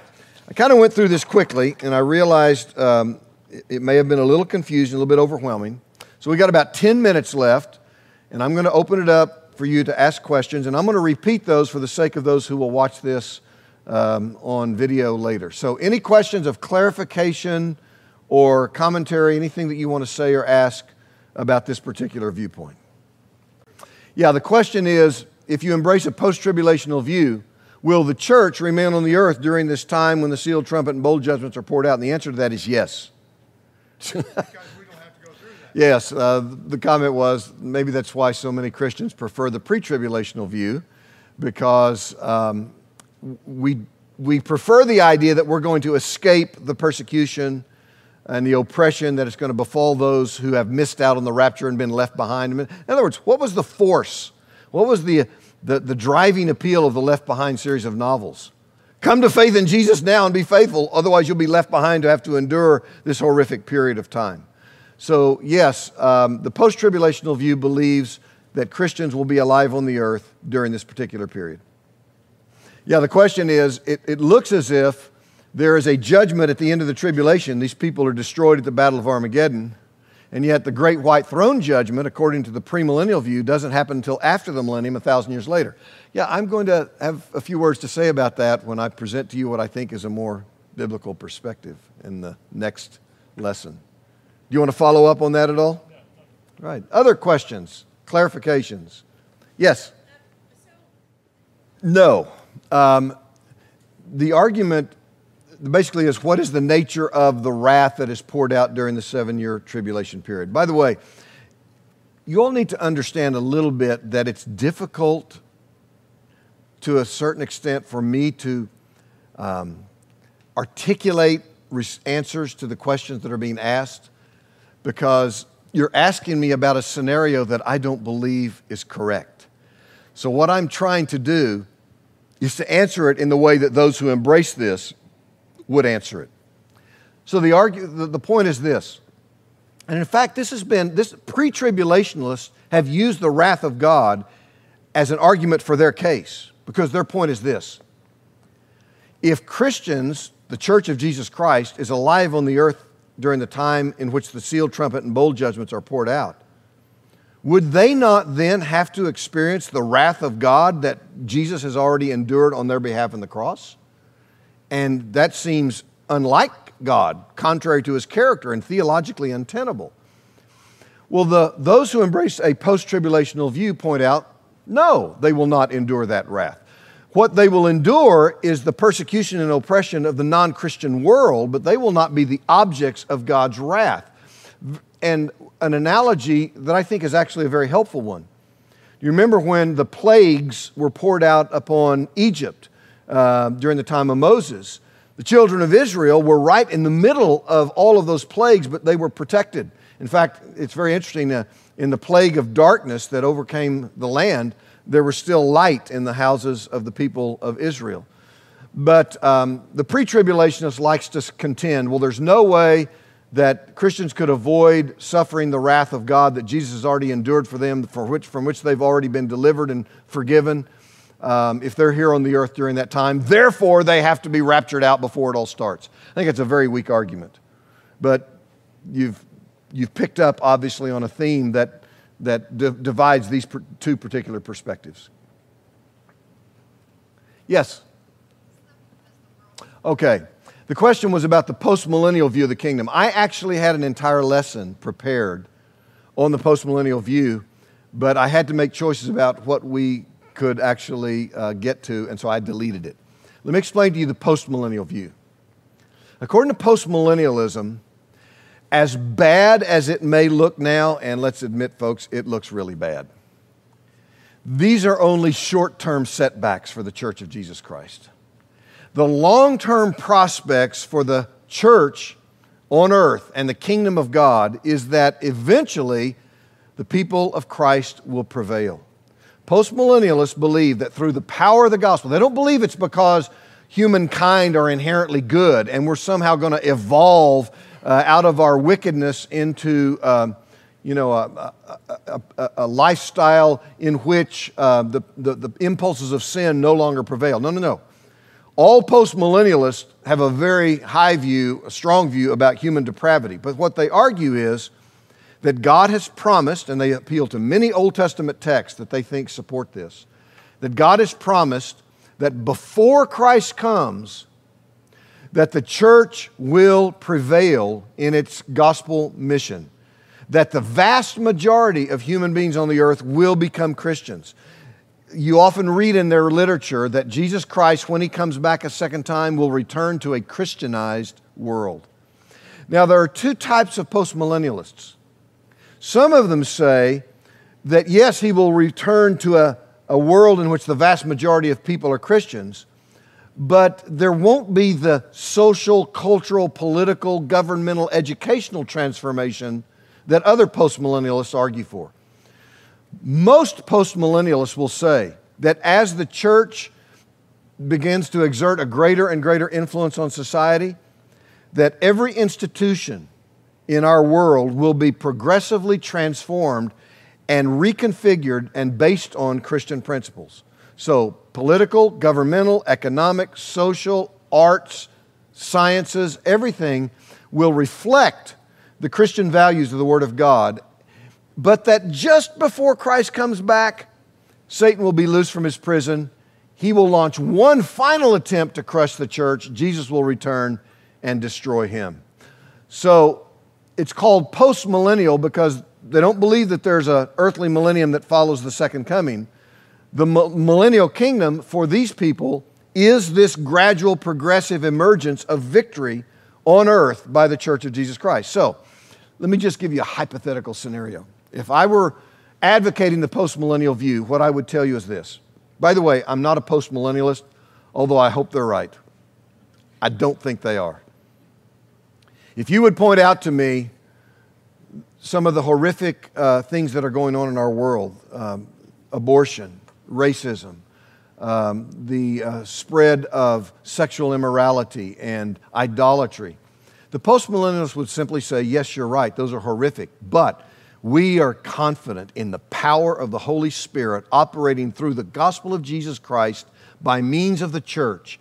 I kind of went through this quickly, and I realized um, it, it may have been a little confusing, a little bit overwhelming. So we got about 10 minutes left, and I'm going to open it up for you to ask questions, and I'm going to repeat those for the sake of those who will watch this um, on video later. So, any questions of clarification or commentary, anything that you want to say or ask about this particular viewpoint? Yeah, the question is if you embrace a post tribulational view, will the church remain on the earth during this time when the sealed trumpet and bowl judgments are poured out? And the answer to that is yes. yes, uh, the comment was maybe that's why so many Christians prefer the pre tribulational view because um, we, we prefer the idea that we're going to escape the persecution and the oppression that is going to befall those who have missed out on the rapture and been left behind. In other words, what was the force? What was the, the, the driving appeal of the Left Behind series of novels? Come to faith in Jesus now and be faithful, otherwise, you'll be left behind to have to endure this horrific period of time. So, yes, um, the post tribulational view believes that Christians will be alive on the earth during this particular period. Yeah, the question is it, it looks as if there is a judgment at the end of the tribulation. These people are destroyed at the Battle of Armageddon. And yet, the great white throne judgment, according to the premillennial view, doesn't happen until after the millennium, a thousand years later. Yeah, I'm going to have a few words to say about that when I present to you what I think is a more biblical perspective in the next lesson. Do you want to follow up on that at all? Right. Other questions, clarifications? Yes? No. Um, the argument basically is what is the nature of the wrath that is poured out during the seven year tribulation period. By the way, you all need to understand a little bit that it's difficult to a certain extent for me to um, articulate answers to the questions that are being asked because you're asking me about a scenario that I don't believe is correct. So, what I'm trying to do is to answer it in the way that those who embrace this would answer it. So the, argue, the, the point is this. And in fact, this has been, this pre tribulationists have used the wrath of God as an argument for their case because their point is this. If Christians, the church of Jesus Christ, is alive on the earth during the time in which the sealed trumpet and bowl judgments are poured out, would they not then have to experience the wrath of God that Jesus has already endured on their behalf in the cross? And that seems unlike God, contrary to his character, and theologically untenable. Well, the, those who embrace a post tribulational view point out no, they will not endure that wrath. What they will endure is the persecution and oppression of the non Christian world, but they will not be the objects of God's wrath. And an analogy that I think is actually a very helpful one. You remember when the plagues were poured out upon Egypt uh, during the time of Moses? The children of Israel were right in the middle of all of those plagues, but they were protected. In fact, it's very interesting uh, in the plague of darkness that overcame the land, there was still light in the houses of the people of Israel. But um, the pre tribulationist likes to contend well, there's no way that Christians could avoid suffering the wrath of God that Jesus has already endured for them, for which, from which they've already been delivered and forgiven um, if they're here on the earth during that time. Therefore, they have to be raptured out before it all starts. I think it's a very weak argument. But you've, you've picked up, obviously, on a theme that that d- divides these two particular perspectives. Yes? Okay. The question was about the postmillennial view of the kingdom. I actually had an entire lesson prepared on the postmillennial view, but I had to make choices about what we could actually uh, get to, and so I deleted it. Let me explain to you the postmillennial view. According to postmillennialism, as bad as it may look now, and let's admit, folks, it looks really bad. These are only short term setbacks for the church of Jesus Christ. The long term prospects for the church on earth and the kingdom of God is that eventually the people of Christ will prevail. Postmillennialists believe that through the power of the gospel, they don't believe it's because humankind are inherently good and we're somehow going to evolve uh, out of our wickedness into um, you know, a, a, a, a, lifestyle in which uh, the, the, the impulses of sin no longer prevail. No, no, no. All postmillennialists have a very high view, a strong view about human depravity. But what they argue is that God has promised, and they appeal to many Old Testament texts that they think support this, that God has promised that before Christ comes, that the church will prevail in its gospel mission, that the vast majority of human beings on the earth will become Christians. You often read in their literature that Jesus Christ, when he comes back a second time, will return to a Christianized world. Now, there are two types of postmillennialists. Some of them say that yes, he will return to a, a world in which the vast majority of people are Christians, but there won't be the social, cultural, political, governmental, educational transformation that other postmillennialists argue for. Most postmillennialists will say that as the church begins to exert a greater and greater influence on society, that every institution in our world will be progressively transformed and reconfigured and based on Christian principles. So, political, governmental, economic, social, arts, sciences, everything will reflect the Christian values of the Word of God, but that just before Christ comes back, Satan will be loosed from his prison. He will launch one final attempt to crush the church. Jesus will return and destroy him. So it's called post millennial because they don't believe that there's an earthly millennium that follows the second coming the millennial kingdom for these people is this gradual, progressive emergence of victory on earth by the church of Jesus Christ. So, let me just give you a hypothetical scenario. If I were advocating the postmillennial view, what I would tell you is this. By the way, I'm not a postmillennialist, although I hope they're right. I don't think they are. If you would point out to me some of the horrific uh, things that are going on in our world um, abortion, racism, um, the uh, spread of sexual immorality and idolatry. The postmillennialists would simply say, Yes, you're right, those are horrific, but we are confident in the power of the Holy Spirit operating through the gospel of Jesus Christ by means of the church.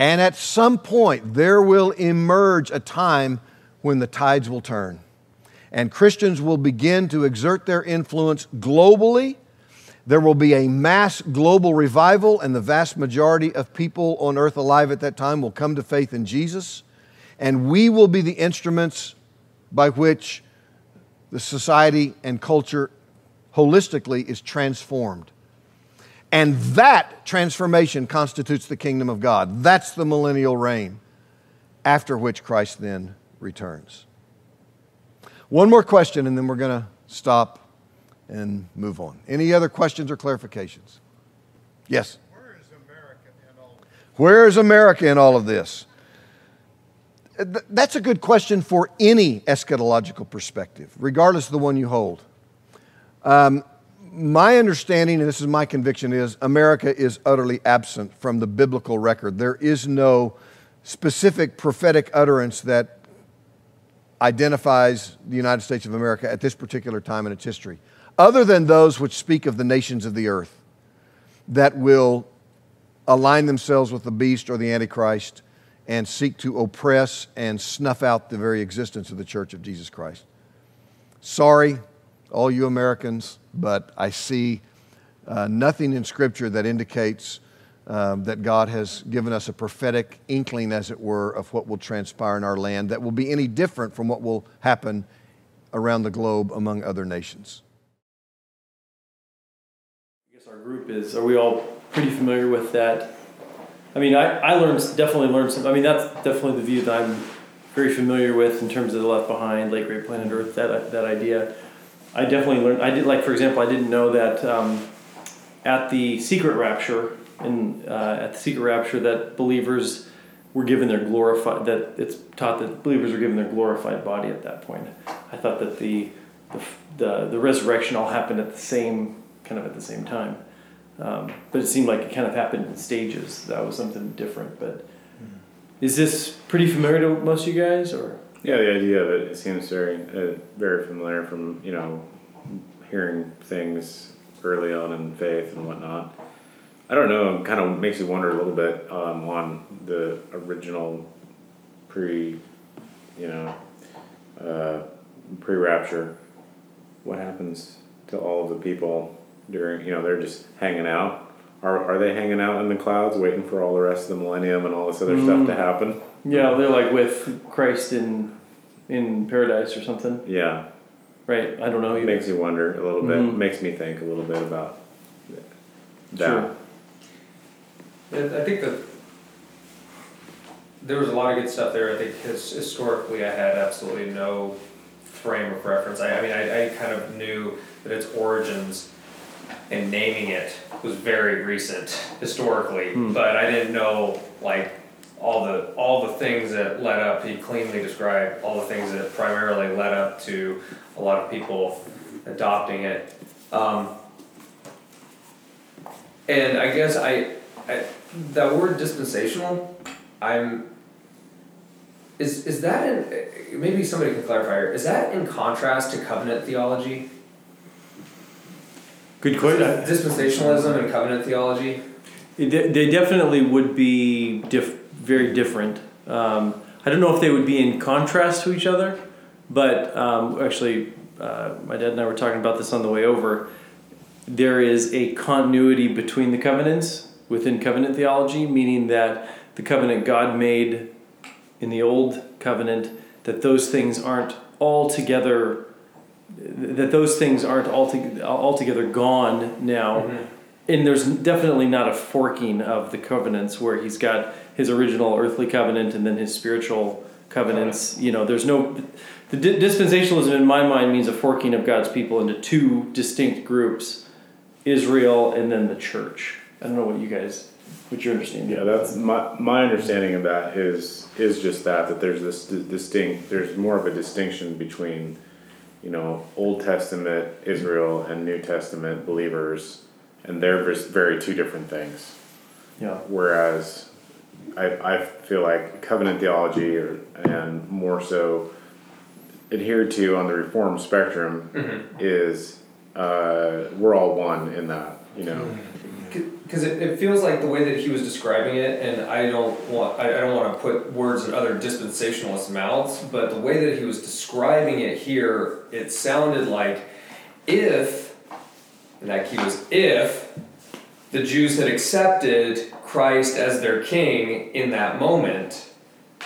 And at some point, there will emerge a time when the tides will turn. And Christians will begin to exert their influence globally there will be a mass global revival, and the vast majority of people on earth alive at that time will come to faith in Jesus. And we will be the instruments by which the society and culture holistically is transformed. And that transformation constitutes the kingdom of God. That's the millennial reign, after which Christ then returns. One more question, and then we're going to stop and move on. Any other questions or clarifications? Yes? Where is America in all Where is America in all of this? That's a good question for any eschatological perspective, regardless of the one you hold. Um, my understanding, and this is my conviction, is America is utterly absent from the biblical record. There is no specific prophetic utterance that identifies the United States of America at this particular time in its history, other than those which speak of the nations of the earth that will align themselves with the beast or the Antichrist and seek to oppress and snuff out the very existence of the church of Jesus Christ. Sorry, all you Americans, but I see uh, nothing in Scripture that indicates um, that God has given us a prophetic inkling, as it were, of what will transpire in our land that will be any different from what will happen around the globe among other nations. I guess our group is. Are we all pretty familiar with that? I mean, I, I learned definitely learned some. I mean, that's definitely the view that I'm very familiar with in terms of the Left Behind, Late Great Planet Earth. That that idea. I definitely learned. I did like, for example, I didn't know that um, at the secret rapture, in uh, at the secret rapture, that believers were given their glorified. That it's taught that believers were given their glorified body at that point. I thought that the the the, the resurrection all happened at the same kind of at the same time. Um, but it seemed like it kind of happened in stages. That was something different. But is this pretty familiar to most of you guys, or Yeah, the idea of it, it seems very, uh, very familiar from you know, hearing things early on in faith and whatnot. I don't know. It kind of makes you wonder a little bit um, on the original pre, you know, uh, pre-rapture. What happens to all of the people during? You know, they're just hanging out. Are, are they hanging out in the clouds, waiting for all the rest of the millennium and all this other stuff to happen? Yeah, they're like with Christ in in paradise or something, Yeah, right? I don't know. It either. makes you wonder a little bit. Mhm. Makes me think a little bit about that. Sure. I think that there was a lot of good stuff there. I think his, historically, I had absolutely no frame of reference. I, I mean, I, I kind of knew that its origins and naming it was very recent historically, Hmm. but I didn't know like all the all the things that led up. He cleanly described all the things that primarily led up to a lot of people adopting it. Um, and I guess I, I that word dispensational, I'm. Is is that in, maybe somebody can clarify here? Is that in contrast to covenant theology? Good question. Dispensationalism and covenant theology. They they definitely would be diff- very different. Um, I don't know if they would be in contrast to each other, but um, actually, uh, my dad and I were talking about this on the way over. There is a continuity between the covenants within covenant theology, meaning that the covenant God made in the old covenant, that those things aren't altogether, that those things aren't altogether, altogether gone now and there's definitely not a forking of the covenants where he's got his original earthly covenant and then his spiritual covenants. You know, there's no the di- dispensationalism in my mind means a forking of God's people into two distinct groups, Israel and then the church. I don't know what you guys, what your understanding. Yeah, that's my my understanding of that is is just that that there's this di- distinct. There's more of a distinction between, you know, Old Testament Israel and New Testament believers, and they're just very two different things. Yeah. Whereas I, I feel like covenant theology or, and more so adhered to on the reform spectrum is uh, we're all one in that, you know. Because it, it feels like the way that he was describing it, and I don't want I, I don't want to put words in other dispensationalists' mouths, but the way that he was describing it here, it sounded like if, like he was if, the Jews had accepted Christ as their king in that moment,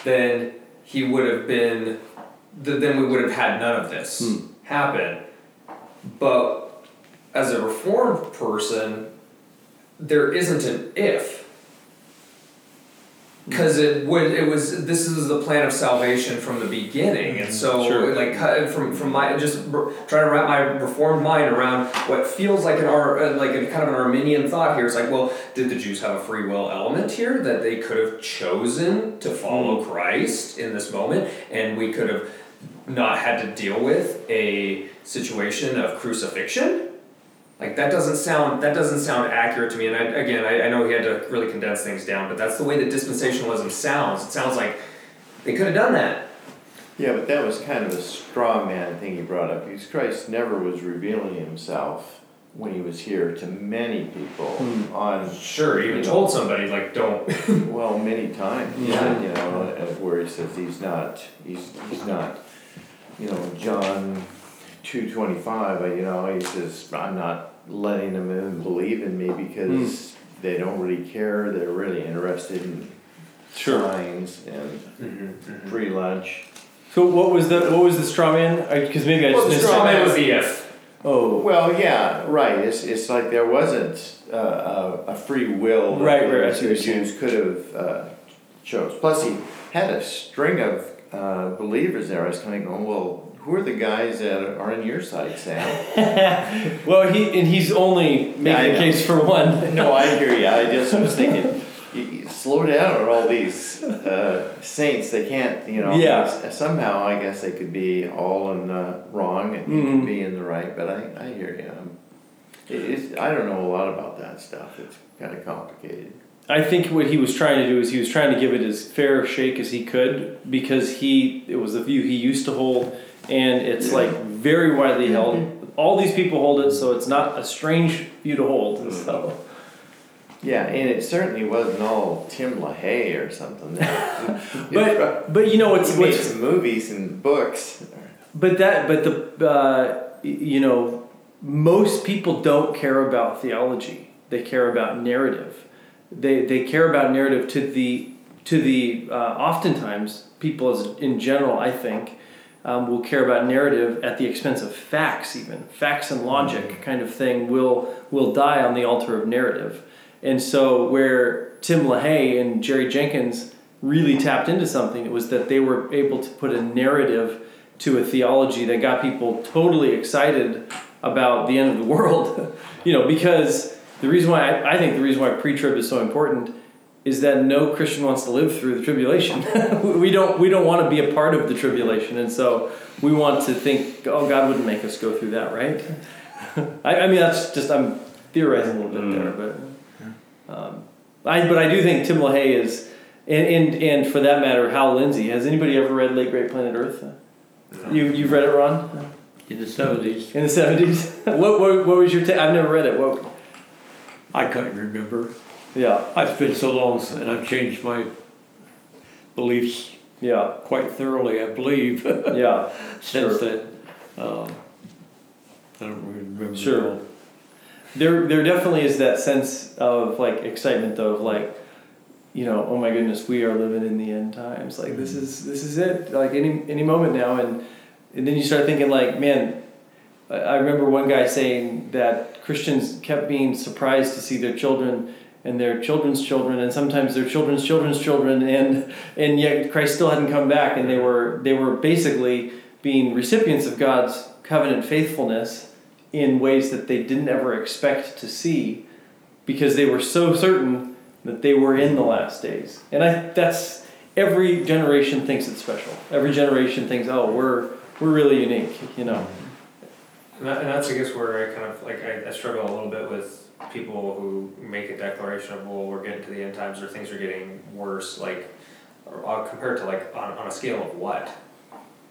then he would have been, then we would have had none of this hmm. happen. But as a reformed person, there isn't an if. Because it would, it was. This is the plan of salvation from the beginning, and so Sure. like from from my just trying to wrap my reformed mind around what feels like an Ar- uh, like a kind of an Arminian thought here. It's like, well, did the Jews have a free will element here that they could have chosen to follow Christ in this moment, and we could have not had to deal with a situation of crucifixion? Like that doesn't sound that doesn't sound accurate to me. And I, again, I, I know he had to really condense things down, but that's the way that dispensationalism sounds. It sounds like they could have done that. Yeah, but that was kind of a straw man thing he brought up because Christ never was revealing himself when he was here to many people on Sure, he even know. told somebody like, don't. well many times. Yeah. you know, uh, where he says he's not he's he's not you know John two twenty five. You know, he says I'm not letting them in believe in me because they don't really care. They're really interested in Sure. signs and free lunch. So what was the what was the straw man? Because maybe I just Well, the missed straw it. man was the if. Oh, Well, yeah, right. It's, it's like there wasn't uh, a, a free will that Right, right, I the see what Jews could have uh, chose. Plus, he had a string of uh, believers there. I was kind of going, well, who are the guys that are on your side, Sam? well, he and he's only making Yeah, I a know. case for one. no, I hear you. I just was thinking, you, you slow down on all these uh, saints. They can't, you know. Yeah. Somehow, I guess they could be all in the wrong and he Mhm. could be in the right. But I, I hear you. Um, it, it's, I don't know a lot about that stuff. It's kind of complicated. I think what he was trying to do is he was trying to give it as fair a shake as he could because he it was the view he used to hold and it's like very widely held. All these people hold it, so it's not a strange view to hold. So Yeah, and it certainly wasn't all Tim LaHaye or something. but but you know what's what's some movies and books. But that, but the, uh, you know, most people don't care about theology. They care about narrative. They they care about narrative to the to the uh, oftentimes people as in general. I think um, will care about narrative at the expense of facts. Even facts and logic kind of thing will will die on the altar of narrative. And so where Tim LaHaye and Jerry Jenkins really tapped into something, it was that they were able to put a narrative to a theology that got people totally excited about the end of the world. you know, because the reason why I, I think the reason why pre-trib is so important is that no Christian wants to live through the tribulation. we don't we don't want to be a part of the tribulation, and so we want to think, oh, God wouldn't make us go through that, right? I, I mean, that's just I'm theorizing a little bit there, but um, I but I do think Tim LaHaye is, and, and and for that matter, Hal Lindsey. Has anybody ever read Late Great Planet Earth? You you've read it, Ron? in the seventies. In the seventies. what, what what was your take? I've never read it. What? I can't remember. Yeah, It's been so long and I've changed my beliefs yeah, quite thoroughly, I believe, yeah. since Sure. then. Um, I don't really remember. Sure. There there definitely is that sense of like excitement though of like, you know, oh my goodness, we are living in the end times. Like this is this is it. Like any any moment now, and and then you start thinking like, man. I remember one guy saying that Christians kept being surprised to see their children and their children's children and sometimes their children's children's children and and yet Christ still hadn't come back and they were they were basically being recipients of God's covenant faithfulness in ways that they didn't ever expect to see because they were so certain that they were in the last days. And I that's every generation thinks it's special. Every generation thinks, "Oh, we're we're really unique," you know. And, that, and that's, I guess, where I kind of like I, I struggle a little bit with people who make a declaration of, well, we're getting to the end times or things are getting worse. Like, or, uh, compared to like on, on a scale of what?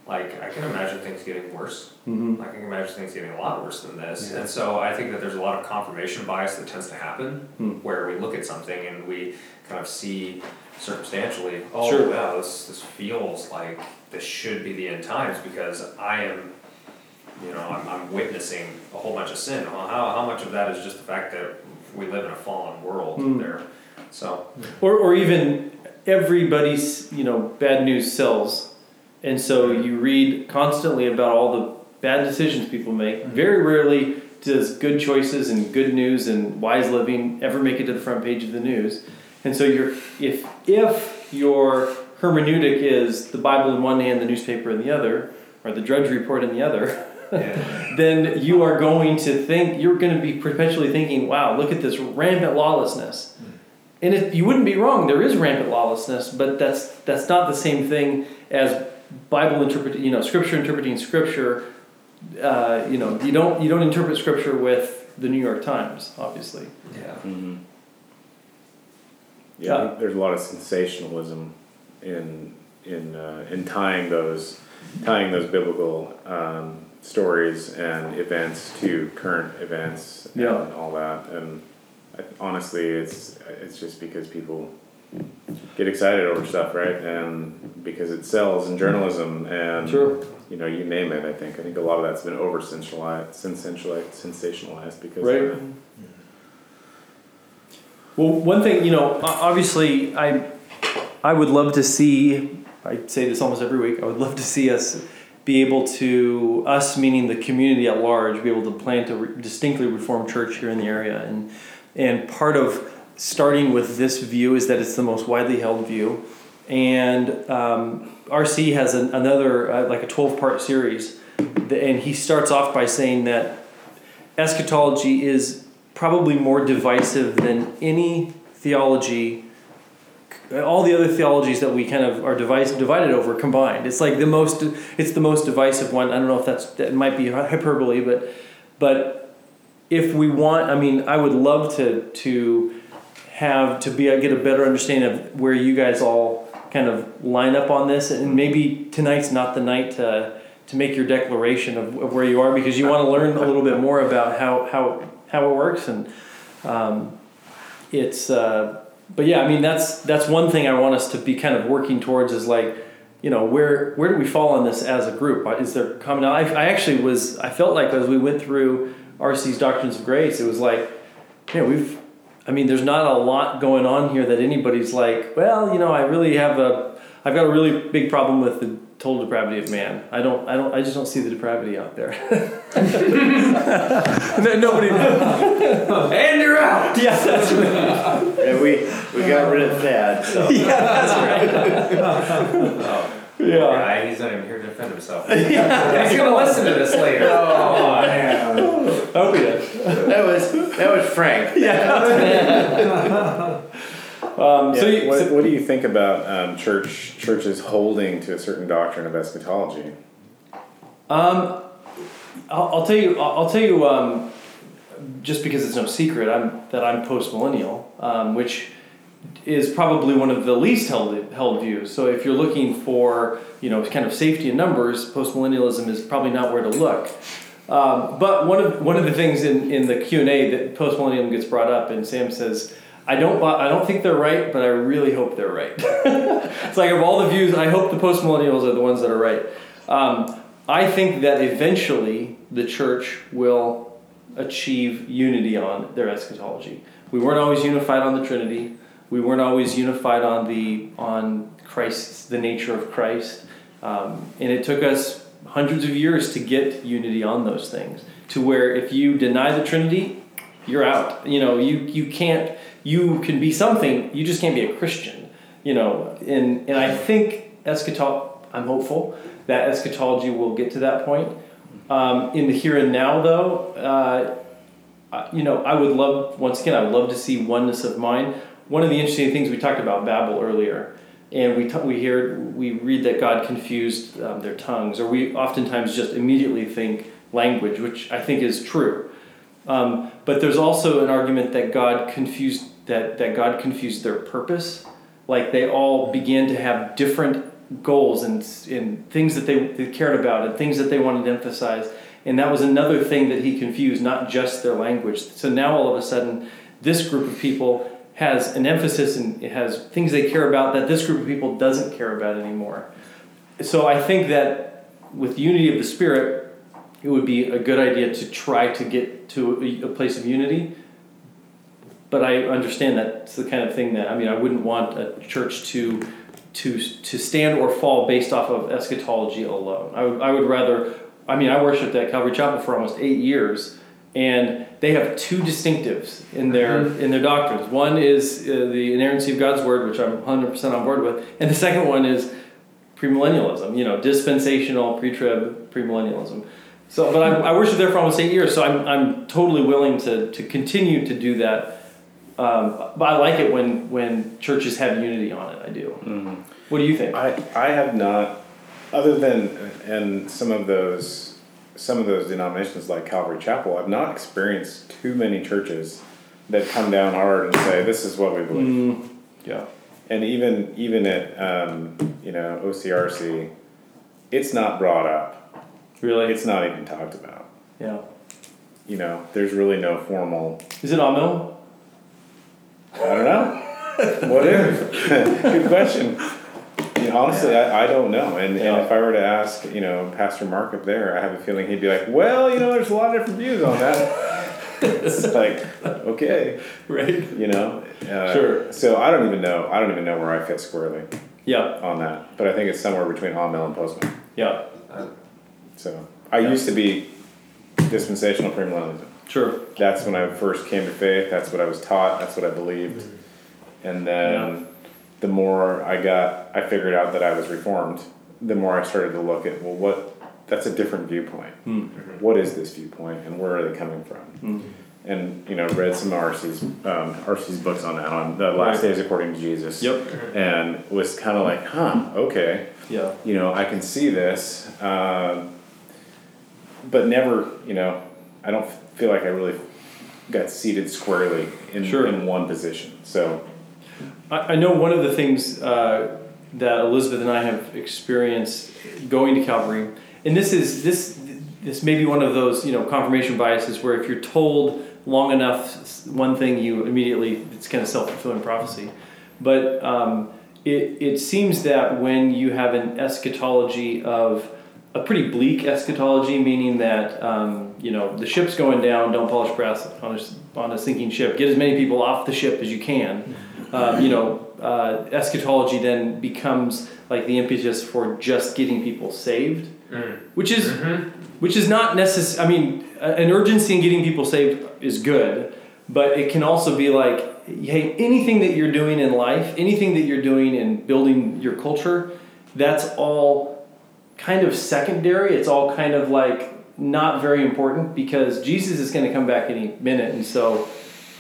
Like, I can imagine things getting worse. Mm-hmm. I can imagine things getting a lot worse than this. Yeah. And so I think that there's a lot of confirmation bias that tends to happen Hmm. where we look at something and we kind of see circumstantially, oh Sure. wow, this this feels like this should be the end times because I am you know, I'm, I'm witnessing a whole bunch of sin. Well, how, how much of that is just the fact that we live in a fallen world Hmm. there? So, Or, or even everybody's, you know, bad news sells. And so you read constantly about all the bad decisions people make. Very rarely does good choices and good news and wise living ever make it to the front page of the news? And so you're if if your hermeneutic is the Bible in one hand, the newspaper in the other, or the Drudge Report in the other, Yeah. then you are going to think you're going to be perpetually thinking, "Wow, look at this rampant lawlessness." And it, you wouldn't be wrong. There is rampant lawlessness, but that's that's not the same thing as Bible interpret. You know, Scripture interpreting Scripture. Uh, you know, you don't you don't interpret Scripture with the New York Times, obviously. Yeah. Mm-hmm. Yeah, I there's a lot of sensationalism in in uh, in tying those tying those biblical um, stories and events to current events Yeah. and all that. And I, honestly, it's it's just because people get excited over stuff, right? And because it sells in journalism and Sure. you know you name it. I think I think a lot of that's been over sensationalized, sensationalized, sensationalized because Right. Well, one thing you know, obviously, I I would love to see. I say this almost every week. I would love to see us be able to us meaning the community at large be able to plant a re- distinctly reformed church here in the area. And and part of starting with this view is that it's the most widely held view. And um, RC has an, another uh, like a 12 part series. And he starts off by saying that eschatology is probably more divisive than any theology all the other theologies that we kind of are divided over combined. It's like the most it's the most divisive one. I don't know if that's that might be hyperbole, but but if we want, I mean, I would love to to have to be get a better understanding of where you guys all kind of line up on this, and maybe tonight's not the night to to make your declaration of, of where you are because you want to learn a little bit more about how how how it works and um, it's. Uh, but yeah, I mean that's that's one thing I want us to be kind of working towards is like, you know, where where do we fall on this as a group? Uh, is there commonality? I, I actually was I felt like as we went through RC's Doctrines of Grace, it was like, yeah, we've. I mean, there's not a lot going on here that anybody's like, well, you know, I really have a, I've got a really big problem with the total depravity of man. I don't, I don't, I just don't see the depravity out there. No- Nobody. Knows. And you're out. Yeah, that's right. Yeah, we, we got rid of Thad, so. Yeah, that's right. Oh, Yeah. yeah, he's not even here to defend himself. He's gonna listen to this later. Oh, oh man. Oh yeah. That was, that was Frank. Um, so, you, what, so- what do you think about um, church churches holding to a certain doctrine of eschatology? um, I'll, I'll tell you. I'll, I'll tell you. Um, just because it's no secret, I'm that I'm post millennial, um, which is probably one of the least held held views. So if you're looking for you know kind of safety in numbers, post millennialism is probably not where to look. Um, but one of one of the things in, in the Q and A that post millennium gets brought up, and Sam says, "I don't I don't think they're right, but I really hope they're right." it's like of all the views, I hope the post millennials are the ones that are right. Um, I think that eventually the church will achieve unity on their eschatology. We weren't always unified on the Trinity. We weren't always unified on the on Christ, the nature of Christ, um, and it took us hundreds of years to get unity on those things. To where if you deny the Trinity, you're out. You know, you you can't. You can be something. You just can't be a Christian. You know, and and I think eschatology. I'm hopeful that eschatology will get to that point. Um, in the here and now, though, uh, you know, I would love once again. I would love to see oneness of mind. One of the interesting things we talked about Babel earlier, and we t- we hear we read that God confused um, their tongues, or we oftentimes just immediately think language, which I think is true. Um, but there's also an argument that God confused that that God confused their purpose. Like they all began to have different goals and, and things that they, they cared about and things that they wanted to emphasize. And that was another thing that he confused, not just their language. So now all of a sudden, this group of people has an emphasis and it has things they care about that this group of people doesn't care about anymore. So I think that with unity of the spirit, it would be a good idea to try to get to a place of unity. But I understand that's the kind of thing that I mean I wouldn't want a church to to to stand or fall based off of eschatology alone. I would I would rather I mean I worshipped at Calvary Chapel for almost eight years, and they have two distinctives in their in their doctrines. One is uh, the inerrancy of God's word, which I'm 100% on board with, and the second one is premillennialism. You know, dispensational, pre-trib, premillennialism. So, but I, I worship there for almost eight years, so I'm I'm totally willing to to continue to do that. Um, but I like it when when churches have unity on it. I do. What do you think? I, I have not, other than in some of those some of those denominations like Calvary Chapel, I've not experienced too many churches that come down hard and say this is what we believe. Mm, yeah. And even even at um, you know OCRC, it's not brought up. Really? It's not even talked about. yeah. You know, there's really no formal. Is it on mill? I don't know. what if? Good question. You know, honestly, I, I don't know. And, Yeah. and if I were to ask, you know, Pastor Mark up there, I have a feeling he'd be like, well, you know, there's a lot of different views on that. it's like, okay, Right. you know. Uh, Sure. So I don't even know. I don't even know where I fit squarely Yeah. on that. But I think it's somewhere between on-mill and post-mill. Yeah. So I Yeah. used to be dispensational premillennialism. Sure. That's when I first came to faith. That's what I was taught. That's what I believed. And then Yeah. the more I got, I figured out that I was reformed. The more I started to look at well, what that's a different viewpoint. Hmm. What is this viewpoint, and where are they coming from? Hmm. And you know, read some RC's um, RC's books on that on the last Right. days according to Jesus. Yep. And was kind of like, huh, okay Yeah. you know, I can see this, um, but never, you know, I don't feel like I really got seated squarely in, Sure. in one position. So, I, I know one of the things uh, that Elizabeth and I have experienced going to Calvary, and this is this this may be one of those you know confirmation biases where if you're told long enough one thing, you immediately it's kind of self fulfilling prophecy. But um, it it seems that when you have an eschatology of a pretty bleak eschatology, meaning that um, you know the ship's going down. Don't polish brass on a, on a sinking ship. Get as many people off the ship as you can. Um, you know, uh, eschatology then becomes like the impetus for just getting people saved, which is which is not necessary. I mean, an urgency in getting people saved is good, but it can also be like, hey, anything that you're doing in life, anything that you're doing in building your culture, that's all kind of secondary. It's all kind of like not very important because Jesus is going to come back any minute, and so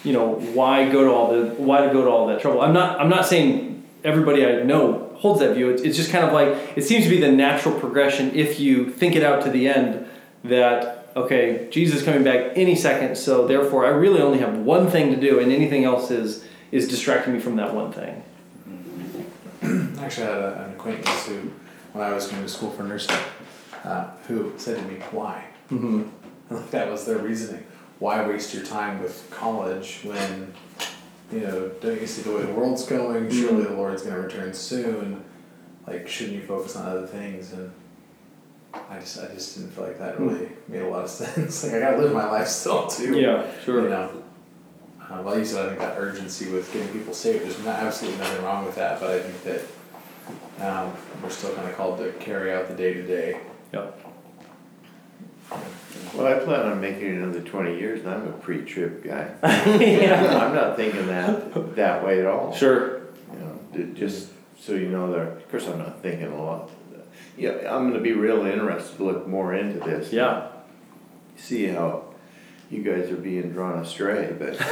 you know why go to all the why to go to all that trouble. I'm not I'm not saying everybody I know holds that view. It's, it's just kind of like it seems to be the natural progression if you think it out to the end that okay Jesus is coming back any second, so therefore I really only have one thing to do, and anything else is is distracting me from that one thing. Actually, I had a, an acquaintance who, when I was going to school for nursing, uh, who said to me, "Why?" Mm-hmm. That was their reasoning. Why waste your time with college when, you know, don't you see the way the world's going? Surely the Lord's going to return soon. Like, shouldn't you focus on other things? And I just, I just didn't feel like that really made a lot of sense. Like, I gotta live my life still too. Yeah, sure. You know, uh, well, you said I think that urgency with getting people saved. There's not, absolutely nothing wrong with that, but I think that um, we're still kind of called to carry out the day to day. Yep. Well, I plan on making it another twenty years, and I'm a pre-trib guy. yeah. I'm not thinking that that way at all. Sure. You know, d- just so you know that. Of course, I'm not thinking a lot. Yeah, I'm going to be really interested to look more into this. Yeah. See how you guys are being drawn astray, but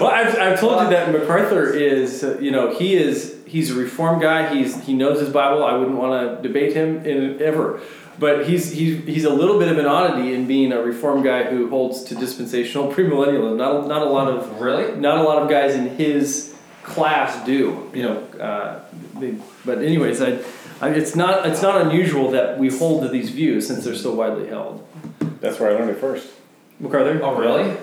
Well, I've, I've told you that MacArthur is, you know, he is he's a reform guy. He's he knows his Bible. I wouldn't want to debate him in ever, but he's he's he's a little bit of an oddity in being a reform guy who holds to dispensational premillennialism. Not a- not a lot of Really? not a lot of guys in his class do. You know, uh, they, but anyways, I, I it's not it's not unusual that we hold to these views since they're so widely held. That's where I learned it first. MacArthur. Oh, really?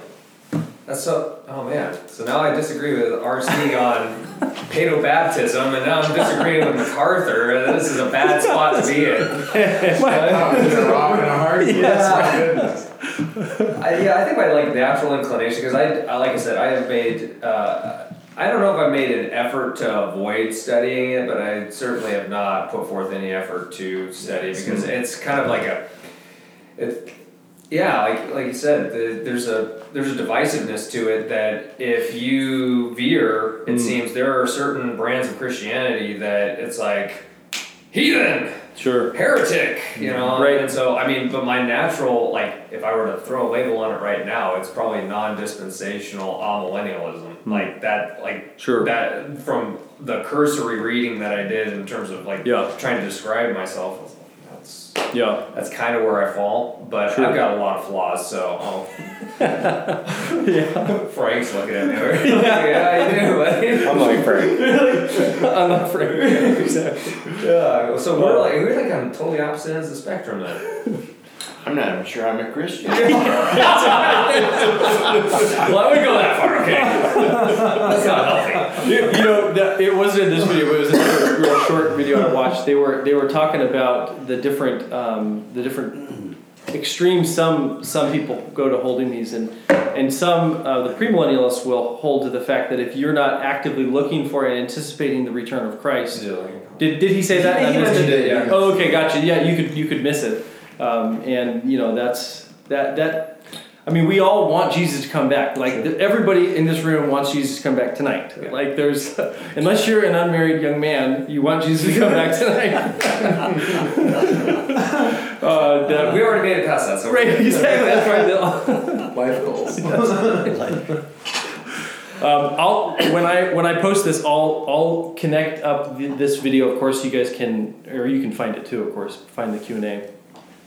That's so. Oh man. So now I disagree with RC on paedo baptism, and now I'm disagreeing with MacArthur. This is a bad spot to be in. Oh, is it rock and a hard? Yes, my goodness. I, yeah, I think my like natural inclination because I, I, like I said, I have made. Uh, I don't know if I've made an effort to avoid studying it, but I certainly have not put forth any effort to study because it's kind of like a. It, yeah, like like you said, the, there's a there's a divisiveness to it that if you veer, it Mm. seems there are certain brands of Christianity that it's like heathen, Sure. heretic, you know. Right. And so I mean, but my natural like if I were to throw a label on it right now, it's probably non-dispensational amillennialism. Like that, like. Sure. that from the cursory reading that I did in terms of like Yeah. trying to describe myself. I Yeah. that's kind of where I fall, but Sure. I've got a lot of flaws, so oh. Yeah. Frank's looking at me. like, yeah, you do, buddy. I'm like Frank. I'm not afraid. exactly. Yeah, so we're like we're like on totally opposite ends of the spectrum then. I'm not even sure I'm a Christian. Well, I wouldn't go that far, okay? That's not healthy. you, you know, that, it wasn't in this video, but it was another real short video I watched. They were they were talking about the different um, the different extremes. Some some people go to holding these, and and some uh, the premillennialists will hold to the fact that if you're not actively looking for and anticipating the return of Christ, did, did he say that? Yeah, he I missed it, yeah. Oh, okay, gotcha. Yeah, you could you could miss it, um, and you know that's that that. I mean, we all want Jesus to come back. Like th- everybody in this room wants Jesus to come back tonight. Yeah. Like there's, unless you're an unmarried young man, you want Jesus to come back tonight. uh, the- We already made it past that, so we're right, exactly. That's right. Life goals. Um, I'll when I when I post this, I'll I'll connect up th- this video. Of course, you guys can or you can find it too. Of course, find the Q and A.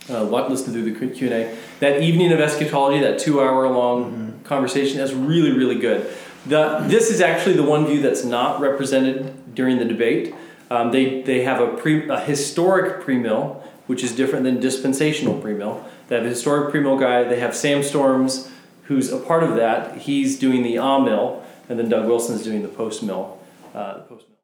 Uh, what listen through the Q and A. That evening of eschatology, that two hour long conversation, that's really really good. The this is actually the one view that's not represented during the debate. Um, they they have a pre a historic premill, which is different than dispensational premill. They have a historic premill guy. They have Sam Storms, who's a part of that. He's doing the ah mill, and then Doug Wilson's doing the post mill. Uh, post mill.